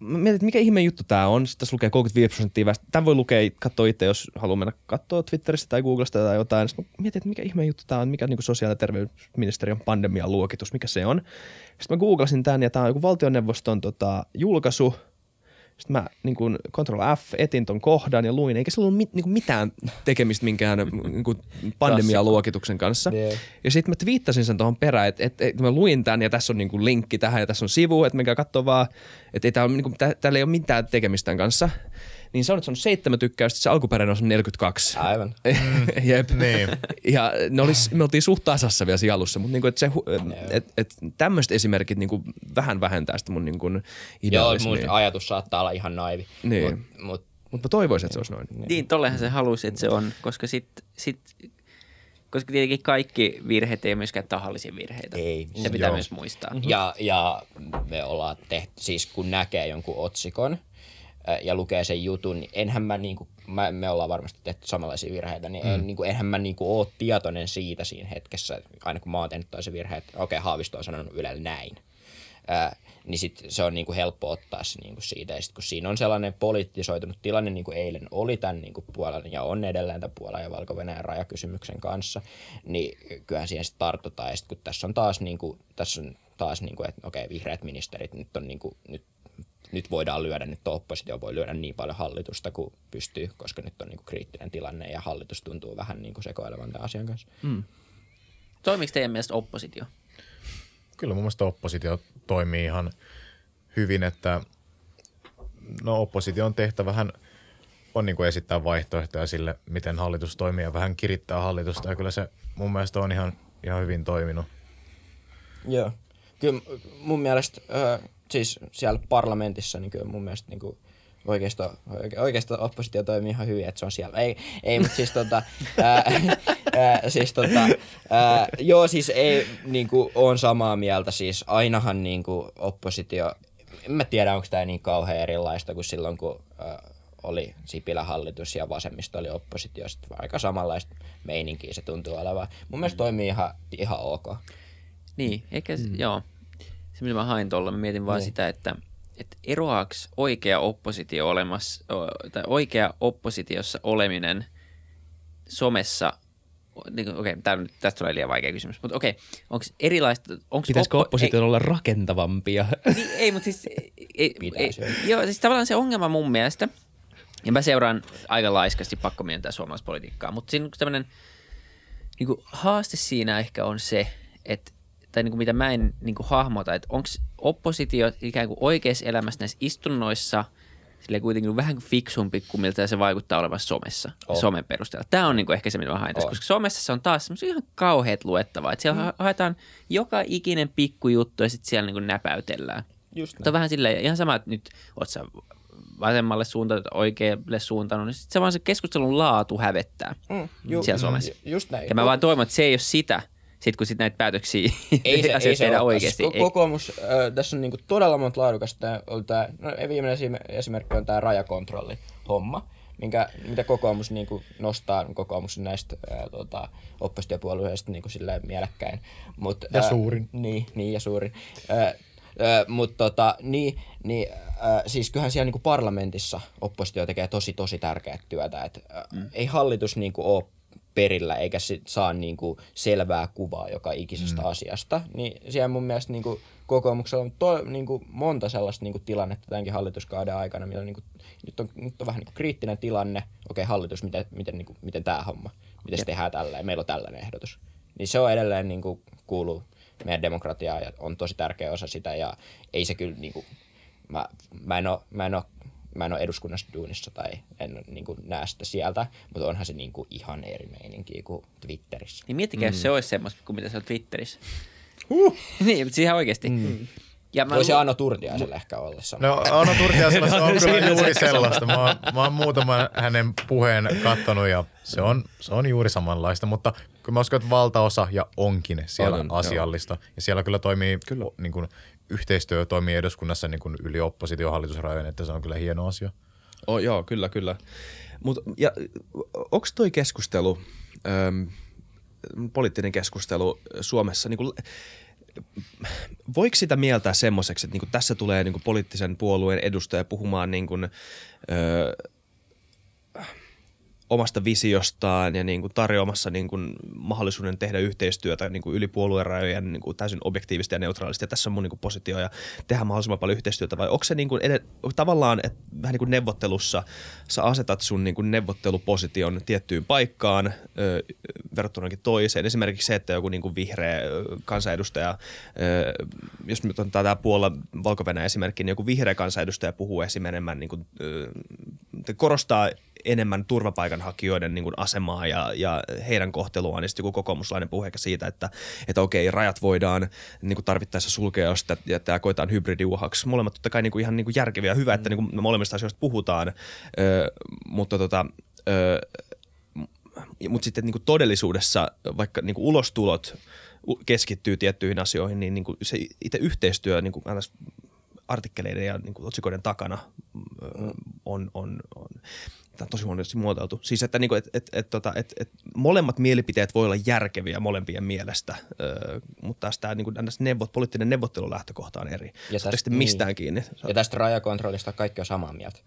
mä mietin, että mikä ihme juttu tämä on. Sitten tässä lukee 35 prosenttia väestö. Tämän voi lukea, katsoa itse, jos haluaa mennä katsoa Twitteristä tai Googlesta tai jotain. Sitten mä mietin, että mikä ihme juttu tämä on, mikä on niin sosiaali- ja terveysministeriön pandemian luokitus, mikä se on. Sitten mä googlasin tämän ja tämä on joku valtioneuvoston tota, julkaisu. Sitten mä niin kuin Control F etin ton kohdan ja luin, eikä sillä ollut mit, niin kuin mitään tekemistä minkään niin kuin pandemialuokituksen kanssa. Joo. Ja sitten mä twiittasin sen tuohon perään, että, että, että mä luin tämän ja tässä on niin kuin linkki tähän ja tässä on sivu, että menkää katsoa vaan, että ei tää ole, niin kuin, tä, täällä ei ole mitään tekemistä tämän kanssa. Niin se on, että se on seitsemän tykkäystä, se alkuperäinen on 42. Aivan. Jep. Niin. Ja ne olis, me oltiin suht tasassa vielä siinä alussa, mutta niinku, et se, et, et tämmöiset esimerkit niinku vähän vähentää sitä mun niinku Joo, mun ajatus saattaa olla ihan naivi. Niin. Mut, mut, Mutta mä toivoisin, että se olisi noin. Niin, tollehan se halusi, että se on, koska sit, sit koska tietenkin kaikki virheet ei ole myöskään tahallisia virheitä. Ei. Se pitää Joo. myös muistaa. ja, ja me ollaan tehty, siis kun näkee jonkun otsikon ja lukee sen jutun, niin enhän mä niinku, mä, me ollaan varmasti tehty samanlaisia virheitä, niin, en, niinku, enhän mä niinku ole tietoinen siitä siinä hetkessä, aina kun mä oon tehnyt toisen virheen, että okei, okay, Haavisto on sanonut Ylellä näin. Ää, niin sit se on niinku helppo ottaa se niinku siitä. Ja sit kun siinä on sellainen poliittisoitunut tilanne, niin kuin eilen oli tämän niinku puolen ja on edelleen tämän Puolan ja valko rajakysymyksen kanssa, niin kyllähän siihen sitten tartutaan. Ja sit kun tässä on taas, niinku, tässä on taas niinku, että okei, vihreät ministerit, nyt, on niinku, nyt, nyt voidaan lyödä, nyt oppositio voi lyödä niin paljon hallitusta kuin pystyy, koska nyt on niinku kriittinen tilanne ja hallitus tuntuu vähän niinku sekoilevan tämän asian kanssa. Toimiko teidän mielestä oppositio? Kyllä mun mielestä oppositio toimii ihan hyvin, että no opposition tehtävähän on niin kuin esittää vaihtoehtoja sille, miten hallitus toimii ja vähän kirittää hallitusta ja kyllä se mun mielestä on ihan, ihan hyvin toiminut. Joo. Kyllä mun mielestä, siis siellä parlamentissa, niin kyllä mun mielestä niin kuin oikeisto, oike, oikeisto oppositio toimii ihan hyvin, että se on siellä. Ei, ei mutta siis tota, ää, ää, siis tota, ää, joo siis ei niinku on samaa mieltä, siis ainahan niinku oppositio, en mä tiedä onko tämä niin kauhean erilaista kuin silloin kun ää, oli Sipilän hallitus ja vasemmisto oli oppositiosta. Aika samanlaista meininkiä se tuntuu olevan. Mun mielestä toimii ihan, ihan ok. Niin, ehkä mm. joo. Se, mitä mä hain tuolla, mä mietin vaan Niin. sitä, että, että eroaako oikea oppositio olemassa, tai oikea oppositiossa oleminen somessa, niin, okei, okay, nyt, tästä tulee liian vaikea kysymys, mutta okei, okay, onko erilaista, onko Pitäisikö opposition olla rakentavampia? niin, ei, mutta siis... Ei, ei, Pitäisi. joo, siis tavallaan se ongelma mun mielestä, ja mä seuraan aika laiskasti pakko myöntää suomalaista politiikkaa, mutta siinä tämmöinen niin haaste siinä ehkä on se, että tai niin kuin mitä mä en niin kuin hahmota, että onko oppositio ikään kuin oikeassa elämässä näissä istunnoissa sille kuitenkin vähän fiksumpi kuin miltä se vaikuttaa olevan somessa, On. somen perusteella. Tämä on niin kuin ehkä se, mitä mä haen tässä, On. koska somessa se on taas ihan kauheat luettavaa, että siellä mm. haetaan joka ikinen pikkujuttu ja sitten siellä niin kuin näpäytellään. Just Mutta vähän silleen, ihan sama, että nyt oot sä vasemmalle suuntaan tai oikealle suuntaan, niin sit se vaan se keskustelun laatu hävettää mm, ju- siellä somessa. ju- just näin. Ja mä vaan toivon, että se ei ole sitä, sit kun sit näitä päätöksiä ei se, ei asioita se tehdään ole. oikeasti. Ko- kokoomus, äh, tässä on niinku todella monta laadukasta. Tää, oli tää, no, viimeinen esim- esimerkki on tämä rajakontrolli homma, minkä, mitä kokoomus niinku nostaa kokoomus näistä äh, tota, oppositiopuolueista niinku mielekkäin. Mut, Ja suurin. Niin, niin ja suurin. Äh, äh, mutta tota, niin, niin äh, siis kyllähän siellä niinku parlamentissa oppositio tekee tosi tosi tärkeää työtä. Et, äh, mm. Ei hallitus niinku ole perillä eikä sit saa niinku selvää kuvaa joka ikisestä mm. asiasta, niin siellä mun mielestä niinku kokoomuksella on to, niinku monta sellaista niinku tilannetta tämänkin hallituskauden aikana, millä niinku, nyt, on, nyt on vähän niinku kriittinen tilanne, okei hallitus, miten, miten, niinku, miten tämä homma, miten se tehdään tällä meillä on tällainen ehdotus. Niin se on edelleen niinku, kuuluu meidän demokratiaan ja on tosi tärkeä osa sitä ja ei se kyllä niinku, mä, mä en ole, mä en ole mä en ole eduskunnassa duunissa tai en niin kuin, näe sitä sieltä, mutta onhan se niin kuin, ihan eri meininki kuin Twitterissä. Niin miettikää, mm. jos se olisi semmoista kuin mitä se on Twitterissä. Uh. niin, mutta siis ihan oikeasti. Mm. Ja mä Voisi lu- Ano Turtiaiselle ehkä olla sama. No Ano Turtiaisella se on kyllä juuri sellaista. Mä, oon- mä oon muutaman hänen puheen kattonut ja se on, se on juuri samanlaista, mutta kyllä mä uskon, että valtaosa ja onkin siellä On, on, joo. asiallista. Ja siellä kyllä toimii, kyllä. Niin kuin, yhteistyö toimii eduskunnassa niin kuin yli oppositiohallitusrajojen, että se on kyllä hieno asia. Oh, joo, kyllä, kyllä. Mut, ja onko toi keskustelu, äm, poliittinen keskustelu Suomessa, niin kuin, voiko sitä mieltää semmoiseksi, että niin kuin tässä tulee niin kuin poliittisen puolueen edustaja puhumaan niin kuin, öö, omasta visiostaan ja niin kuin tarjoamassa niin kuin mahdollisuuden tehdä yhteistyötä niin kuin yli puoluerajojen niin kuin täysin objektiivisesti ja neutraalisti. Ja tässä on mun niin kuin positio ja tehdä mahdollisimman paljon yhteistyötä. Vai onko se niin kuin ed- tavallaan, että vähän niin kuin neuvottelussa sä asetat sun niin kuin neuvotteluposition tiettyyn paikkaan ö, verrattuna toiseen. Esimerkiksi se, että joku niin kuin vihreä kansanedustaja, ö, jos nyt on tämä Puola valko esimerkki, niin joku vihreä kansanedustaja puhuu esimerkiksi enemmän, niin kuin, ö, korostaa enemmän turvapaikanhakijoiden niin kuin asemaa ja, ja heidän kohteluaan, niin sitten joku kokoomuslainen puhe siitä, että, että okei, rajat voidaan niin kuin tarvittaessa sulkea, jos tämä koetaan hybridiuhaksi. Molemmat totta kai niin kuin ihan niin kuin järkeviä ja hyvä, että niin kuin molemmista asioista puhutaan, ö, mutta tota, ö, mutta sitten niin kuin todellisuudessa, vaikka niin kuin ulostulot keskittyy tiettyihin asioihin, niin, niin kuin se itse yhteistyö niin kuin artikkeleiden ja niin kuin otsikoiden takana mm. on, on, on tämä on tosi huonosti muotoiltu. Siis että, niin kuin, et, et, et, tota, et, et molemmat mielipiteet voi olla järkeviä molempien mielestä, ö, mutta taas tämä niin kuin, neuvot, poliittinen neuvottelulähtökohta on eri. Ja tästä- niin. mistään kiinni. Ja tästä rajakontrollista kaikki on samaa mieltä.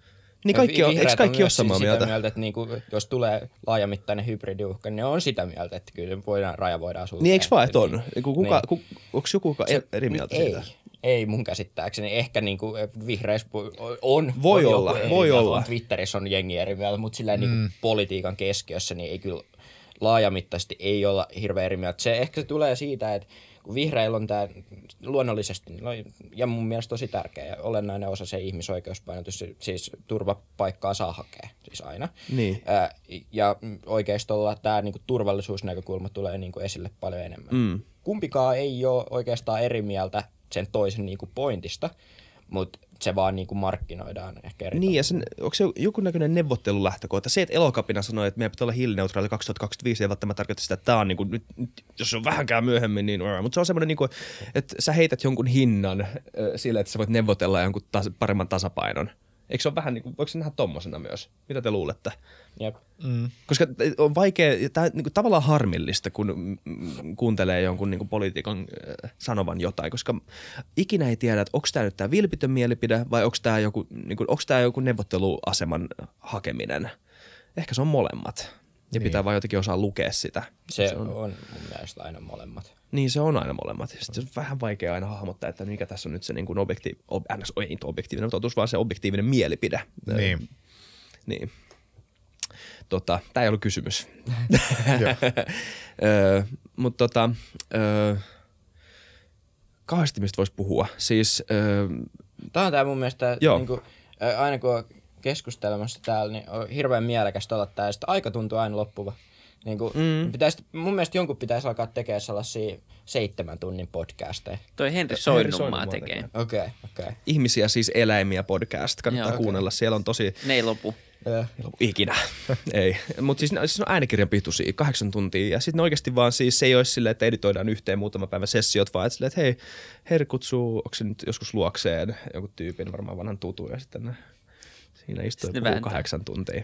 Niin kaikki on, eikö kaikki ole samaa sitä mieltä? mieltä että niinku, jos tulee laajamittainen hybridiuhka, niin ne on sitä mieltä, että kyllä voidaan, raja voidaan sulkea. Niin eikö vaan, että on? Kuka, kuka, Niin. ku, onko joku Se- eri mieltä ei, siitä? Ei mun käsittääkseni. Ehkä niinku vihreissä pu- on. Voi on olla, voi olla. Twitterissä on jengi eri mieltä, mutta sillä mm. niinku politiikan keskiössä niin ei kyllä laajamittaisesti ei olla hirveän eri mieltä. Se ehkä se tulee siitä, että kun vihreillä on tämä luonnollisesti, no, ja mun mielestä tosi tärkeä ja olennainen osa se ihmisoikeuspainotus, siis turvapaikkaa saa hakea, siis aina. Niin. Ää, ja oikeistolla tämä niinku turvallisuusnäkökulma tulee niinku esille paljon enemmän. Mm. Kumpikaan ei ole oikeastaan eri mieltä sen toisen niinku pointista, mutta se vaan niinku markkinoidaan ehkä eri Niin, ja sen, onko se joku näköinen neuvottelulähtökohta? Se, että Elokapina sanoi, että meidän pitää olla hiilineutraali 2025, ei välttämättä tarkoita sitä, että tämä on niin kuin, nyt, nyt, jos se on vähänkään myöhemmin, niin mutta se on semmoinen, niin kuin, että sä heität jonkun hinnan sille, että sä voit neuvotella jonkun tas, paremman tasapainon. Eikö se ole vähän niin kuin, voiko se nähdä tommosena myös? Mitä te luulette? Jep. Koska on vaikea, tämä niin kuin, tavallaan harmillista, kun mm, kuuntelee jonkun niin poliitikon äh, sanovan jotain, koska ikinä ei tiedä, että onko tämä nyt tämä vilpitön mielipide vai onko tämä joku, niin kuin, onko tämä joku neuvotteluaseman hakeminen. Ehkä se on molemmat. Ja niin. pitää vaan jotenkin osaa lukea sitä. Se, se on, on mun mielestä aina molemmat. Niin, se on aina molemmat. Sitten se on vähän vaikea aina hahmottaa, että mikä tässä on nyt se niin kuin objekti, ob, ns, ei objektiivinen totuus, vaan se objektiivinen mielipide. Niin. Niin. Tota, tämä ei ollut kysymys. Mutta tota, ö, kauheasti mistä voisi puhua. Siis, ö, Tämä on tää mun mielestä, Joo. niin kuin, aina kun on keskustelemassa täällä, niin on hirveän mielekästä olla tää, ja sitten aika tuntuu aina loppuva. Niin kuin, mm. pitäisi, mun mielestä jonkun pitäisi alkaa tekemään sellaisia seitsemän tunnin podcasteja. Toi Henri Soinnunmaa tekee. Okei, okay, okei. Okay. ihmisiä siis eläimiä podcast. Kannattaa Joo, okei. kuunnella. Siellä on tosi... Ne ei lopu. Ikinä. ei. Mutta siis, siis on äänikirjan pituisia, kahdeksan tuntia. Ja sitten oikeasti vaan siis se ei ole silleen, että editoidaan yhteen muutama päivä sessiot, vaan että, silleen, että hei, Herri kutsuu, onko se nyt joskus luokseen joku tyypin, varmaan vanhan tutu, ja sitten ne siinä istuu ja kahdeksan tuntia.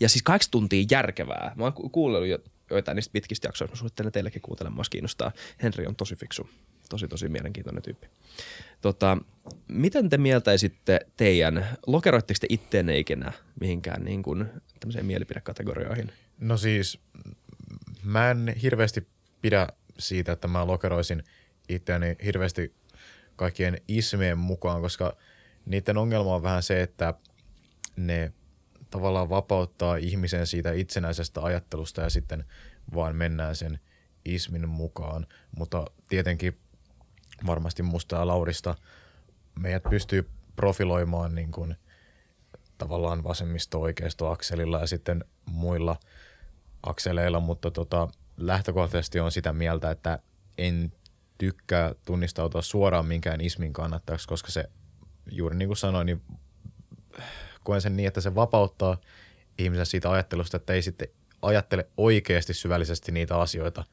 Ja siis kahdeksan tuntia järkevää. Mä oon ku- kuunnellut jo, joitain niistä pitkistä jaksoista. Mä suosittelen teillekin kuuntelemaan, jos kiinnostaa. Henri on tosi fiksu. Tosi, tosi mielenkiintoinen tyyppi. Tota, miten te mieltäisitte teidän, lokeroitteko te itteenne ikinä mihinkään niin kuin, tämmöiseen mielipidekategorioihin? No siis mä en hirveästi pidä siitä, että mä lokeroisin itseäni hirveästi kaikkien ismeen mukaan, koska niiden ongelma on vähän se, että ne tavallaan vapauttaa ihmisen siitä itsenäisestä ajattelusta ja sitten vaan mennään sen ismin mukaan. Mutta tietenkin varmasti musta ja Laurista. Meidät pystyy profiloimaan niin kuin tavallaan vasemmisto-oikeisto-akselilla ja sitten muilla akseleilla, mutta tota, lähtökohtaisesti on sitä mieltä, että en tykkää tunnistautua suoraan minkään ismin kannattajaksi, koska se juuri niin kuin sanoin, niin koen sen niin, että se vapauttaa ihmisen siitä ajattelusta, että ei sitten ajattele oikeasti syvällisesti niitä asioita,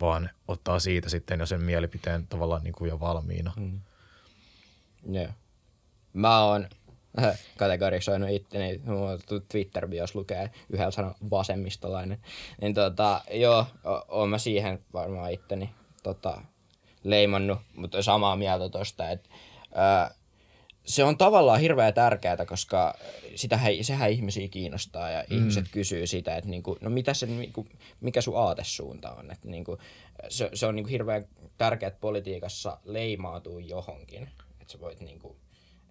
vaan ottaa siitä sitten jo sen mielipiteen tavallaan niin kuin jo valmiina. Mm. Joo. Mä oon kategorisoinut itteni, mulla Twitter-bios lukee yhdellä sanan vasemmistolainen. Niin tota, joo, oon mä siihen varmaan itteni tota, leimannut, mutta samaa mieltä tosta, että se on tavallaan hirveän tärkeää, koska sitähän, sehän ihmisiä kiinnostaa ja mm. ihmiset kysyy sitä, että niinku, no mitä se, niinku, mikä sun aatesuunta on. Että niinku, se, se on niinku hirveän tärkeää, että politiikassa leimautuu johonkin. Että sä voit niinku,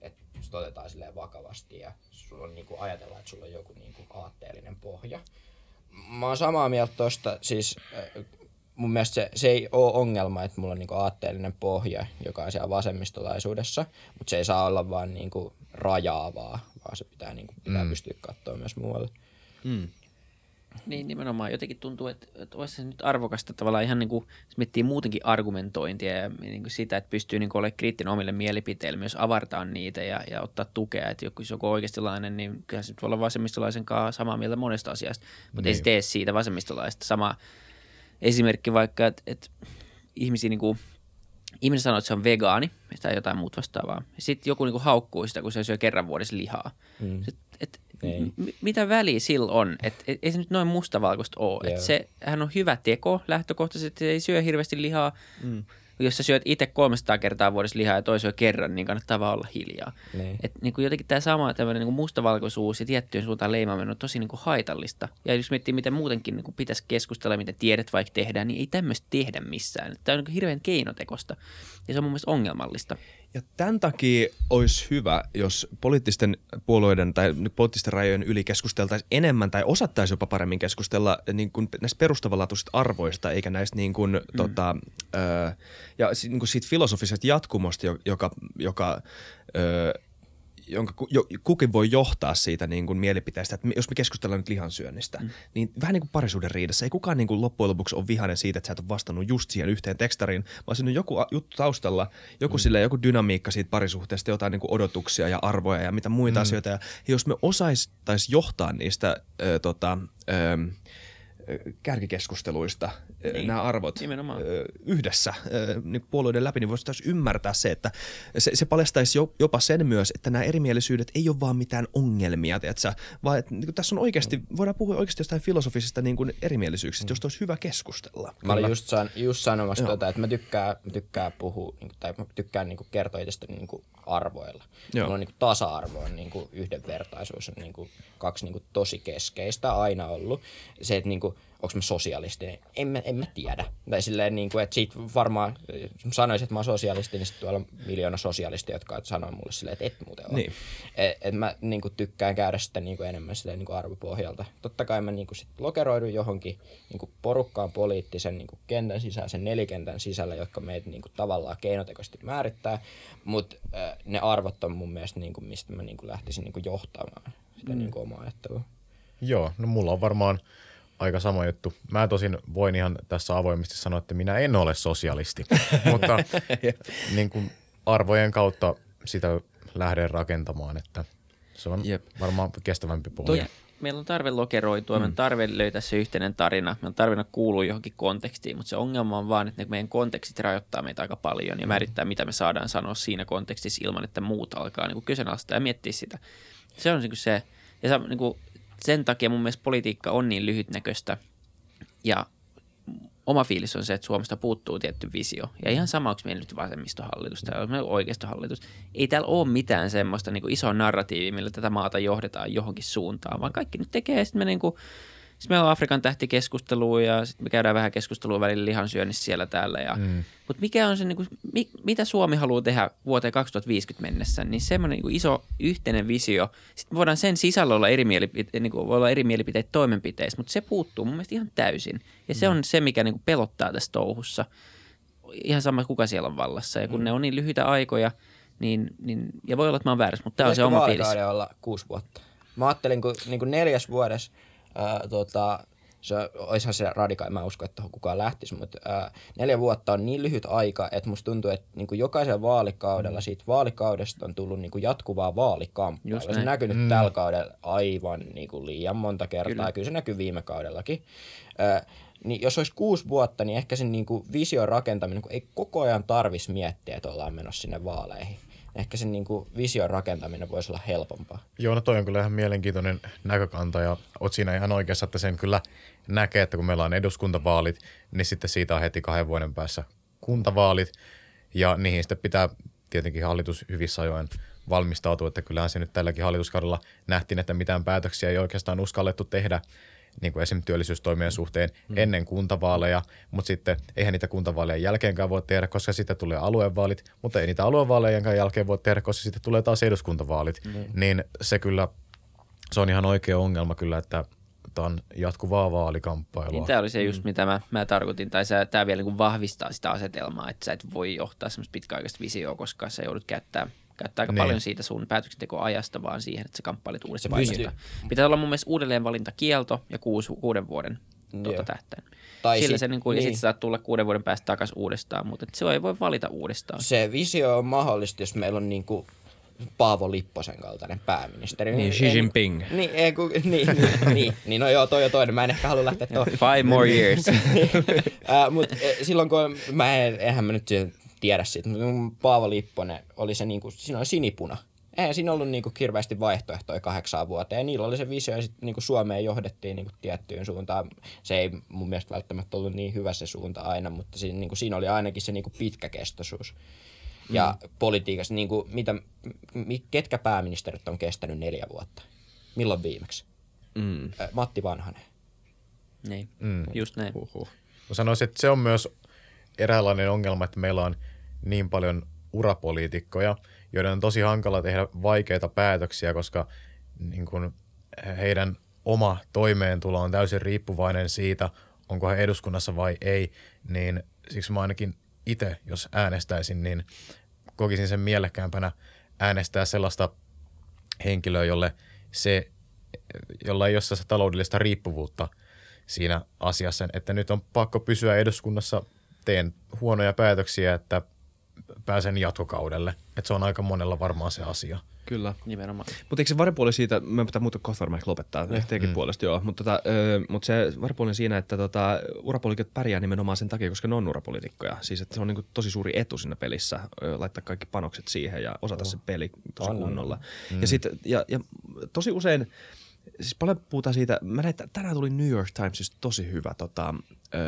että sut otetaan silleen vakavasti ja sulla on niinku ajatella, että sulla on joku niinku aatteellinen pohja. Mä oon samaa mieltä tosta, siis mun mielestä se, se ei ole ongelma, että mulla on niinku aatteellinen pohja, joka on siellä vasemmistolaisuudessa, mutta se ei saa olla vaan niinku rajaavaa, vaan se pitää, niinku, pitää mm. pystyä katsoa myös muualle. Niin nimenomaan. Jotenkin tuntuu, että, että olisi se nyt arvokasta tavallaan ihan niin kuin, jos miettii muutenkin argumentointia ja niin kuin sitä, että pystyy niin kuin olemaan kriittinen omille mielipiteille, myös avartaa niitä ja, ja ottaa tukea. Että joku, jos joku on oikeistilainen, niin kyllä se nyt voi olla vasemmistolaisen kanssa samaa mieltä monesta asiasta, mutta niin. ei se tee siitä vasemmistolaista. Sama esimerkki vaikka, että, että ihmisiä niin kuin, ihminen sanoo, että se on vegaani tai jotain muuta vastaavaa. Sitten joku niin kuin haukkuu sitä, kun se syö kerran vuodessa lihaa. Mm. Sit, et, Ei. m- mitä väliä sillä on? Et, et, ei se nyt noin mustavalkoista ole. Et Joo. se, hän on hyvä teko lähtökohtaisesti, se ei syö hirveästi lihaa. Mm. Jos sä syöt itse 300 kertaa vuodessa lihaa ja toi syö kerran, niin kannattaa vaan olla hiljaa. Niin. Et, niin kuin jotenkin tämä sama tämmöinen niin mustavalkoisuus ja tiettyyn suuntaan leimaaminen on tosi niin kuin haitallista. Ja jos miettii, miten muutenkin niin kuin pitäisi keskustella, miten tiedät vaikka tehdään, niin ei tämmöistä tehdä missään. Tämä on niin kuin hirveän keinotekosta ja se on mun mielestä ongelmallista. Ja tämän takia olisi hyvä, jos poliittisten puolueiden tai poliittisten rajojen yli keskusteltaisiin enemmän tai osattaisiin jopa paremmin keskustella niin kuin näistä perustavanlaatuisista arvoista, eikä näistä niin kuin, mm. tota, ö, ja si- niin kuin siitä filosofisesta jatkumosta, jo- joka, joka ö, jonka ku- jo, kukin voi johtaa siitä niin kuin mielipiteestä, että jos me keskustellaan nyt lihansyönnistä, mm. niin vähän niin kuin parisuuden riidassa, ei kukaan niin kuin loppujen lopuksi ole vihainen siitä, että sä et ole vastannut just siihen yhteen tekstariin, vaan siinä on joku juttu taustalla, joku, mm. silleen, joku dynamiikka siitä parisuhteesta, jotain niin kuin odotuksia ja arvoja ja mitä muita mm. asioita. Ja jos me osaistaisiin johtaa niistä ö, tota, ö, kärkikeskusteluista niin. Niin, nämä arvot nimenomaan. ö, yhdessä ö, niin puolueiden läpi, niin voisi taas ymmärtää se, että se, se paljastaisi jo- jopa sen myös, että nämä erimielisyydet ei ole vaan mitään ongelmia, tiedätkö? vaan että niin tässä on oikeasti, voidaan puhua oikeasti jostain filosofisista niin kuin erimielisyyksistä, josta olisi hyvä keskustella. Mä olin just, san, just sanomassa tuota, että mä tykkään, mä tykkään puhua, niin kuin, tai mä tykkään niin kuin, kertoa itsestäni niin kuin, arvoilla. Joo. Mulla on niin kuin, tasa-arvo on niin kuin, yhdenvertaisuus on niin kuin, kaksi niin kuin, tosi keskeistä aina ollut. Se, että niin kuin, onko mä sosialisti, en mä, en mä tiedä. Tai silleen, niin kuin, että siitä varmaan, jos mä sanoisin, että mä oon sosialisti, niin sitten tuolla on miljoona sosialistia, jotka sanoo mulle silleen, että et muuten ole. Niin. Et, et mä niin kuin, tykkään käydä sitä niin kuin, enemmän silleen, niin kuin arvopohjalta. Totta kai mä niin kuin, sit lokeroidun johonkin niin kuin, porukkaan poliittisen niin kuin, kentän sisällä, sen nelikentän sisällä, jotka meitä niin kuin, tavallaan keinotekoisesti määrittää. Mutta äh, ne arvot on mun mielestä, niin kuin, mistä mä niin kuin, lähtisin niin kuin, johtamaan sitä mm. niin kuin, omaa ajattelua. Joo, no mulla on varmaan aika sama juttu. Mä tosin voin ihan tässä avoimesti sanoa, että minä en ole sosialisti, mutta niin kuin arvojen kautta sitä lähden rakentamaan, että se on Jep. varmaan kestävämpi pohja. Ja meillä on tarve lokeroitua, mm. meillä on tarve löytää se yhteinen tarina, meillä on tarve kuulua johonkin kontekstiin, mutta se ongelma on vaan, että ne meidän kontekstit rajoittaa meitä aika paljon ja määrittää, mitä me saadaan sanoa siinä kontekstissa ilman, että muut alkaa niin kyseenalaistaa ja miettiä sitä. Se on niin kuin se, ja se, niin kuin, sen takia mun mielestä politiikka on niin lyhytnäköistä ja oma fiilis on se, että Suomesta puuttuu tietty visio. Ja ihan sama, onko meillä nyt vasemmistohallitus tai onko oikeistohallitus. Ei täällä ole mitään semmoista niin isoa narratiivia, millä tätä maata johdetaan johonkin suuntaan, vaan kaikki nyt tekee. Sitten me niin kuin, sitten meillä on Afrikan tähtikeskustelua ja sitten me käydään vähän keskustelua välillä lihansyönnissä siellä täällä. Ja, mm. Mutta mikä on se, niin kuin, mi, mitä Suomi haluaa tehdä vuoteen 2050 mennessä, niin semmoinen niin kuin iso yhteinen visio. Sitten me voidaan sen sisällä olla eri, mielipite, niin kuin, voi olla eri mielipiteitä toimenpiteissä, mutta se puuttuu mun mielestä ihan täysin. Ja se on se, mikä niin kuin pelottaa tässä touhussa. Ihan sama, kuka siellä on vallassa. Ja kun mm. ne on niin lyhyitä aikoja, niin, niin, ja voi olla, että mä oon väärässä, mutta tämä on se oma fiilis. olla kuusi vuotta? Mä ajattelin, kun niin kuin neljäs vuodessa, ää, tota, se olisihan se radikaali, mä en usko, että tuohon kukaan lähtisi, mutta ää, neljä vuotta on niin lyhyt aika, että musta tuntuu, että niin kuin jokaisella vaalikaudella siitä vaalikaudesta on tullut niin kuin jatkuvaa vaalikamppailua. Just Se näin. näkynyt mm. tällä kaudella aivan niin kuin liian monta kertaa, Kyllä. kyllä, kyllä se näkyy viime kaudellakin. Ää, niin jos olisi kuusi vuotta, niin ehkä sen niin kuin vision rakentaminen, kun ei koko ajan tarvitsisi miettiä, että ollaan menossa sinne vaaleihin. Ehkä sen niin kuin vision rakentaminen voisi olla helpompaa. Joo, no toi on kyllä ihan mielenkiintoinen näkökanta ja oot siinä ihan oikeassa, että sen kyllä näkee, että kun meillä on eduskuntavaalit, niin sitten siitä on heti kahden vuoden päässä kuntavaalit ja niihin sitten pitää tietenkin hallitus hyvissä ajoin valmistautua, että kyllähän se nyt tälläkin hallituskaudella nähtiin, että mitään päätöksiä ei oikeastaan uskallettu tehdä niin kuin esimerkiksi työllisyystoimien suhteen mm. ennen kuntavaaleja, mutta sitten eihän niitä kuntavaalejen jälkeenkään voi tehdä, koska sitten tulee aluevaalit, mutta ei niitä aluevaalejenkaan jälkeen voi tehdä, koska sitten tulee taas eduskuntavaalit, mm. niin se kyllä, se on ihan oikea ongelma kyllä, että tämä on jatkuvaa vaalikamppailua. Niin tämä oli se just, mitä mä, mä tarkoitin, tai tämä vielä niin vahvistaa sitä asetelmaa, että sä et voi johtaa semmoista pitkäaikaista visioa, koska sä joudut käyttää, käyttää aika Niin. niin. paljon siitä sun päätöksentekoajasta vaan siihen, että sä kamppailit uudesta pystyy- paikasta. Pitää olla mun mielestä uudelleenvalintakielto ja kuusi, kuuden vuoden tuota tähtäin. Tai Sillä sit- se niin kuin, niin. ja niin. sitten saat tulla kuuden vuoden päästä takaisin uudestaan, mutta se ei voi valita uudestaan. Se visio on mahdollista, jos meillä on niin kuin Paavo Lipposen kaltainen pääministeri. Niin, Xi Jinping. Niin, ei, kun, niin, niin, niin, niin, no joo, toi on toinen. Mä en ehkä halua lähteä tuohon. Five more years. äh, Mutta silloin kun, mä en, eihän mä nyt tiedä siitä, mutta mun Paavo Lipponen oli se niinku, siinä oli sinipuna. Eihän siinä ollut niinku hirveästi vaihtoehtoja kahdeksaan vuoteen. Ja niillä oli se visio ja sitten niinku Suomeen johdettiin niinku tiettyyn suuntaan. Se ei mun mielestä välttämättä ollut niin hyvä se suunta aina, mutta siinä, niinku, siinä oli ainakin se niinku pitkäkestoisuus. Ja mm. politiikassa, niinku, mitä, mi, ketkä pääministerit on kestänyt neljä vuotta? Milloin viimeksi? Mm. Matti Vanhanen. niin, Mm. just näin. Huhhuh. Mä sanoisin, että se on myös eräänlainen ongelma, että meillä on niin paljon urapoliitikkoja, joiden on tosi hankala tehdä vaikeita päätöksiä, koska niin kun heidän oma toimeentulo on täysin riippuvainen siitä, onko he eduskunnassa vai ei, niin siksi mä ainakin itse, jos äänestäisin, niin kokisin sen mielekkäämpänä äänestää sellaista henkilöä, jolle se, jolla ei ole taloudellista riippuvuutta siinä asiassa, että nyt on pakko pysyä eduskunnassa, teen huonoja päätöksiä, että pääsen jatkokaudelle. Että se on aika monella varmaan se asia. Kyllä. nimenomaan. Mutta eikö se varpuoli siitä, mä pitää muuta kohta varmaan ehkä lopettaa, eh, teidänkin mm. puolesta joo, mutta tota, mut se varpuoli on siinä, että tota, urapoliitikot pärjää nimenomaan sen takia, koska ne on urapoliitikkoja. Siis että se on niinku tosi suuri etu siinä pelissä, ö, laittaa kaikki panokset siihen ja osata oh. se peli tosi on, kunnolla. Mm. Ja, sit, ja, ja tosi usein, siis paljon puhutaan siitä, mä näin, että tänään tuli New York Timesista tosi hyvä tota, öö,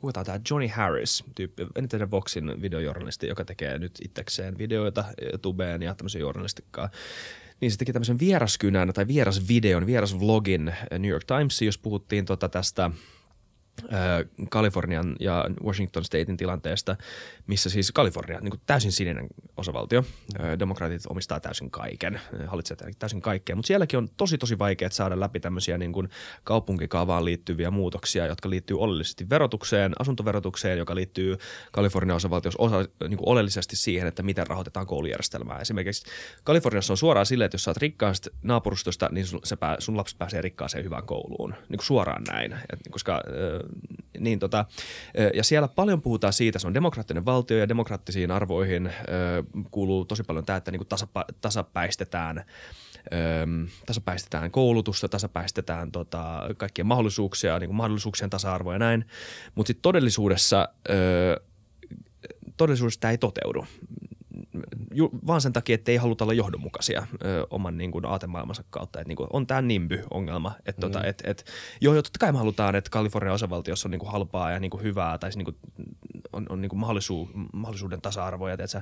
kuka tämä Johnny Harris, tyyppi, eniten Voxin videojournalisti, joka tekee nyt itsekseen videoita tubeen ja tämmöisen journalistikkaa. Niin se teki tämmöisen vieraskynän tai vierasvideon, vierasvlogin New York Timesiin, jos puhuttiin tota tästä – Kalifornian ja Washington Statein tilanteesta, missä siis Kalifornia, niin kuin täysin sininen osavaltio, demokraatit omistaa täysin kaiken, hallitsee täysin kaikkea, mutta sielläkin on tosi tosi vaikea saada läpi tämmöisiä niin kuin kaupunkikaavaan liittyviä muutoksia, jotka liittyy oleellisesti verotukseen, asuntoverotukseen, joka liittyy Kalifornian osavaltiossa osa, niin oleellisesti siihen, että miten rahoitetaan koulujärjestelmää. Esimerkiksi Kaliforniassa on suoraan silleen, että jos oot rikkaasta naapurustosta, niin sun, sun lapsi pääsee rikkaaseen hyvään kouluun, niin kuin suoraan näin, Et, koska niin tota, ja siellä paljon puhutaan siitä, se on demokraattinen valtio ja demokraattisiin arvoihin kuuluu tosi paljon tämä, että niin kuin tasapäistetään tasapäistetään koulutusta, tasapäistetään tota, kaikkien mahdollisuuksia, niin kuin mahdollisuuksien tasa-arvoa ja näin. Mutta sitten todellisuudessa, todellisuudessa tämä ei toteudu ju, vaan sen takia, että ei haluta olla johdonmukaisia ö, oman niin kuin, aatemaailmansa kautta. Et, niin kuin, on tämä nimby-ongelma. Että tota, mm. tota, et, et, joo, joo, totta kai me halutaan, että Kalifornian osavaltiossa on niin kuin, halpaa ja niin kuin, hyvää tai niin kuin, on, on niin kuin, mahdollisuus, mahdollisuuden tasa-arvoa. että, että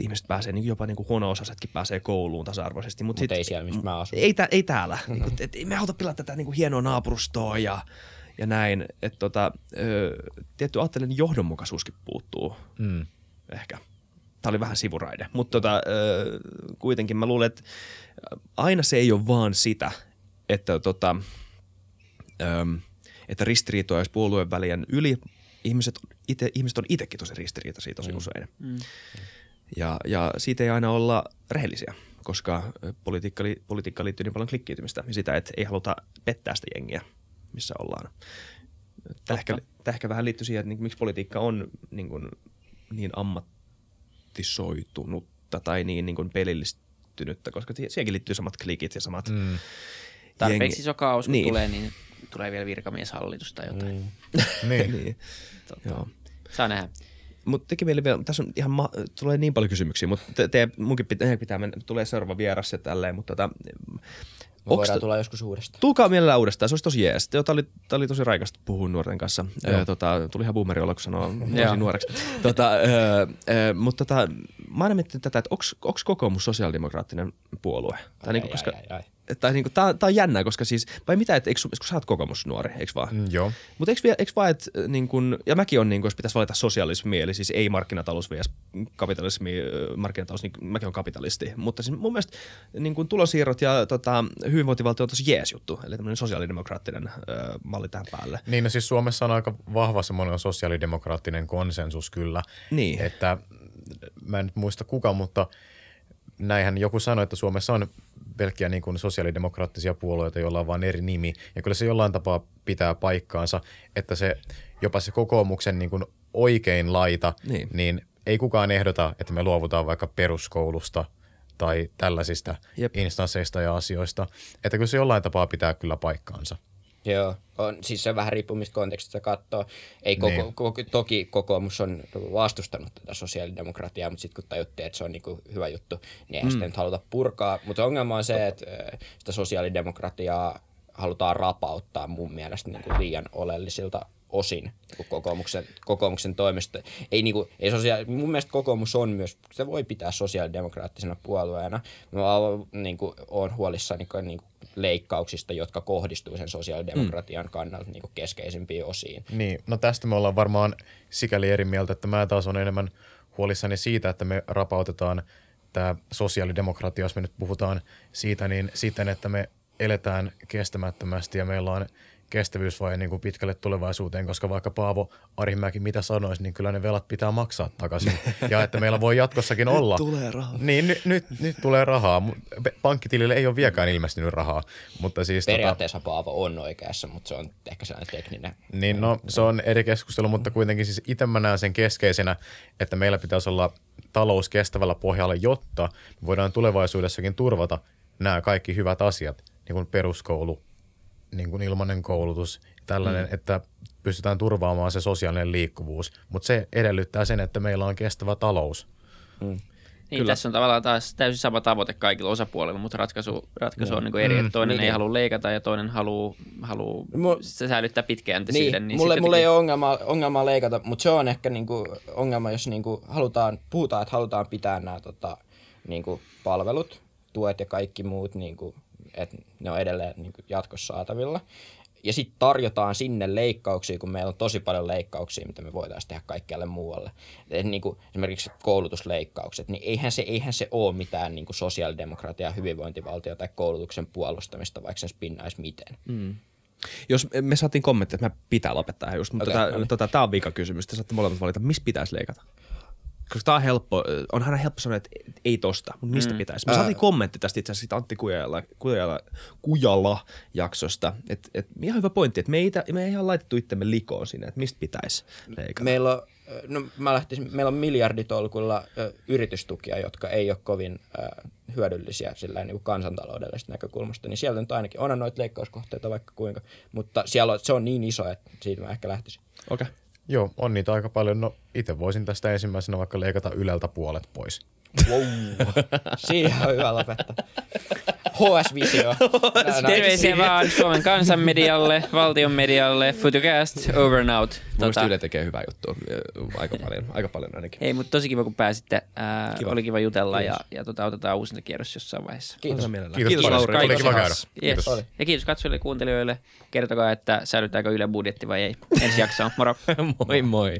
ihmiset pääsee, niin jopa niin kuin, huono-osaisetkin pääsee kouluun tasa-arvoisesti. Mutta Mut ei siellä, missä mä asun. Ei, ei täällä. Mm. niin kuin, et, me haluta pilata tätä niin kuin, hienoa naapurustoa ja ja näin, että tota, ö, tietty ajattelen johdonmukaisuuskin puuttuu mm. ehkä tämä oli vähän sivuraide, mutta tota, kuitenkin mä luulen, että aina se ei ole vaan sitä, että, tota, että ristiriitoja olisi puolueen välien yli. Ihmiset, ite, ihmiset on itsekin tosi ristiriitaisia tosi mm. usein. Mm. Ja, ja siitä ei aina olla rehellisiä, koska politiikka, politiikka liittyy niin paljon klikkiytymistä ja sitä, että ei haluta pettää sitä jengiä, missä ollaan. Tämä ehkä, tämä ehkä vähän liittyy siihen, että niin, miksi politiikka on niin, kuin, niin ammat, romantisoitunutta tai niin, niin kuin pelillistynyttä, koska siihenkin liittyy samat klikit ja samat mm. Tarpeeksi iso kaos, kun niin. tulee, niin tulee vielä virkamieshallitus tai jotain. Mm. niin. niin. Joo. Saa nähdä. Mutta teki mieli vielä, tässä on ihan, ma- tulee niin paljon kysymyksiä, mutta te, te, munkin pitää, pitää mennä, tulee seuraava vieras ja tälleen, mutta tota, me voidaan tulla joskus uudestaan. Tulkaa mielellään uudestaan, se olisi tosi jees. Tämä oli, oli tosi raikasta puhua nuorten kanssa. Ö, tota, tuli ihan boomeri olla, kun sanoo tosi nuoreksi. tota, ö, ö, mutta tota, mä aina miettinyt tätä, että onko kokoomus sosiaalidemokraattinen puolue? Tai ai, niin kuin, koska, ai, ai, ai tai niinku, tää, tää on jännää, koska siis, vai mitä, että eikö, kun sä oot kokoomusnuori, eikö vaan? Mm, joo. Mutta eikö, eikö vaan, että niin kun, ja mäkin on, niin kun, jos pitäisi valita sosialismi, eli siis ei markkinatalous vs. kapitalismi, markkinatalous, niin mäkin on kapitalisti. Mutta siis mun mielestä niin kun tulosiirrot ja tota, hyvinvointivaltio on tosi jees juttu, eli tämmöinen sosiaalidemokraattinen ö, malli tähän päälle. Niin, no siis Suomessa on aika vahva semmoinen sosiaalidemokraattinen konsensus kyllä. Niin. Että mä en nyt muista kuka, mutta näinhän joku sanoi, että Suomessa on pelkkiä niin kuin sosiaalidemokraattisia puolueita, joilla on vain eri nimi. Ja kyllä se jollain tapaa pitää paikkaansa, että se jopa se kokoomuksen niin kuin oikein laita, niin. niin ei kukaan ehdota, että me luovutaan vaikka peruskoulusta tai tällaisista Jep. instansseista ja asioista. Että kyllä se jollain tapaa pitää kyllä paikkaansa. Joo, on, siis se vähän riippuu mistä kontekstista katsoo. Ei koko, niin. koko, toki kokoomus on vastustanut tätä sosiaalidemokratiaa, mutta sitten kun tajuttiin, että se on niinku hyvä juttu, niin ei mm. sitä nyt haluta purkaa. Mutta ongelma on se, että sitä sosiaalidemokratiaa halutaan rapauttaa mun mielestä niinku liian oleellisilta osin niin kokoomuksen, kokoomuksen toimesta. Ei, niin kuin, ei sosiaali, mun mielestä kokoomus on myös, se voi pitää sosiaalidemokraattisena puolueena. Mä olen, niin kuin, olen huolissani niin, niin leikkauksista, jotka kohdistuu sen sosiaalidemokratian mm. kannalta niin keskeisimpiin osiin. Niin, no tästä me ollaan varmaan sikäli eri mieltä, että mä taas on enemmän huolissani siitä, että me rapautetaan tämä sosiaalidemokratia, jos me nyt puhutaan siitä, niin siten, että me eletään kestämättömästi ja meillä on kestävyysvaje niin kuin pitkälle tulevaisuuteen, koska vaikka Paavo Arimäki mitä sanoisi, niin kyllä ne velat pitää maksaa takaisin. ja että meillä voi jatkossakin olla. tulee rahaa. Niin, nyt, nyt, nyt tulee rahaa. Pankkitilille ei ole vieläkään ilmestynyt rahaa, mutta siis... Tota, Periaatteessa Paavo on oikeassa, mutta se on ehkä sellainen tekninen. niin no, se on eri keskustelu, mutta kuitenkin siis itse mä näen sen keskeisenä, että meillä pitäisi olla talous kestävällä pohjalla, jotta me voidaan tulevaisuudessakin turvata nämä kaikki hyvät asiat, niin kuin peruskoulu, niin kuin ilmainen koulutus, tällainen, mm. että pystytään turvaamaan se sosiaalinen liikkuvuus. Mutta se edellyttää sen, että meillä on kestävä talous. Niin Kyllä. tässä on tavallaan taas täysin sama tavoite kaikilla osapuolilla, mutta ratkaisu, ratkaisu on niin eri, että toinen Niin. ei halua leikata ja toinen haluaa haluu Mu- se säilyttää pitkäjänteisyyden. Niin, Niin, mulle, mulle ei ole ongelmaa, ongelmaa leikata, mutta se on ehkä niinku ongelma, jos niinku halutaan, puhutaan, että halutaan pitää nämä tota, niinku palvelut, tuet ja kaikki muut, niinku, että ne on edelleen niinku jatkossa saatavilla. Ja sitten tarjotaan sinne leikkauksia, kun meillä on tosi paljon leikkauksia, mitä me voitaisiin tehdä kaikkialle muualle. Et niinku, esimerkiksi koulutusleikkaukset, niin eihän se, eihän se ole mitään niinku sosiaalidemokratia, hyvinvointivaltio tai koulutuksen puolustamista, vaikka sen spinnaisi miten. Mm. Jos me saatiin kommentti, että mä pitää lopettaa just, mutta okay, no niin. tota, tämä on vika kysymys. Te saatte molemmat valita, missä pitäisi leikata. Koska tämä on helppo, on aina helppo sanoa, että ei tosta, mutta mistä mm. pitäisi. Me saatiin kommentti tästä itse asiassa Antti Kujala, Kujala, Kujala jaksosta. Että et, ihan hyvä pointti, että me ei, me ei ihan laitettu itsemme likoon sinne, että mistä pitäisi leikata. Meillä on, no mä lähtisin, meillä on miljarditolkulla ö, yritystukia, jotka ei ole kovin ö, hyödyllisiä sillä niin kuin kansantaloudellisesta näkökulmasta, niin sieltä nyt ainakin on noita leikkauskohteita vaikka kuinka, mutta siellä on, se on niin iso, että siitä mä ehkä lähtisin. Okei. Okay. Joo, on niitä aika paljon. No itse voisin tästä ensimmäisenä vaikka leikata Yleltä puolet pois. Wow. Siihen on hyvä lopettaa. HS-visio. Terveisiä vaan Suomen kansanmedialle, valtion medialle, Futucast, over and out. Tota, Tota, Yle tekee hyvää juttua, aika paljon, aika paljon ainakin. ei, mutta tosi kiva kun pääsitte. Ää, Kiva. oli kiva jutella ja, ja tota, otetaan uusinta kierros jossain vaiheessa. Kiitos. Kiitos, Kiitos paljon. Lauri. Oli Kiitos. kiva käydä. Kiitos. Kiitos. Oli. Ja kiitos katsojille ja kuuntelijoille. Kertokaa, että säilytääkö Yle budjetti vai ei. Ensi jaksoon. Moro. moi moi.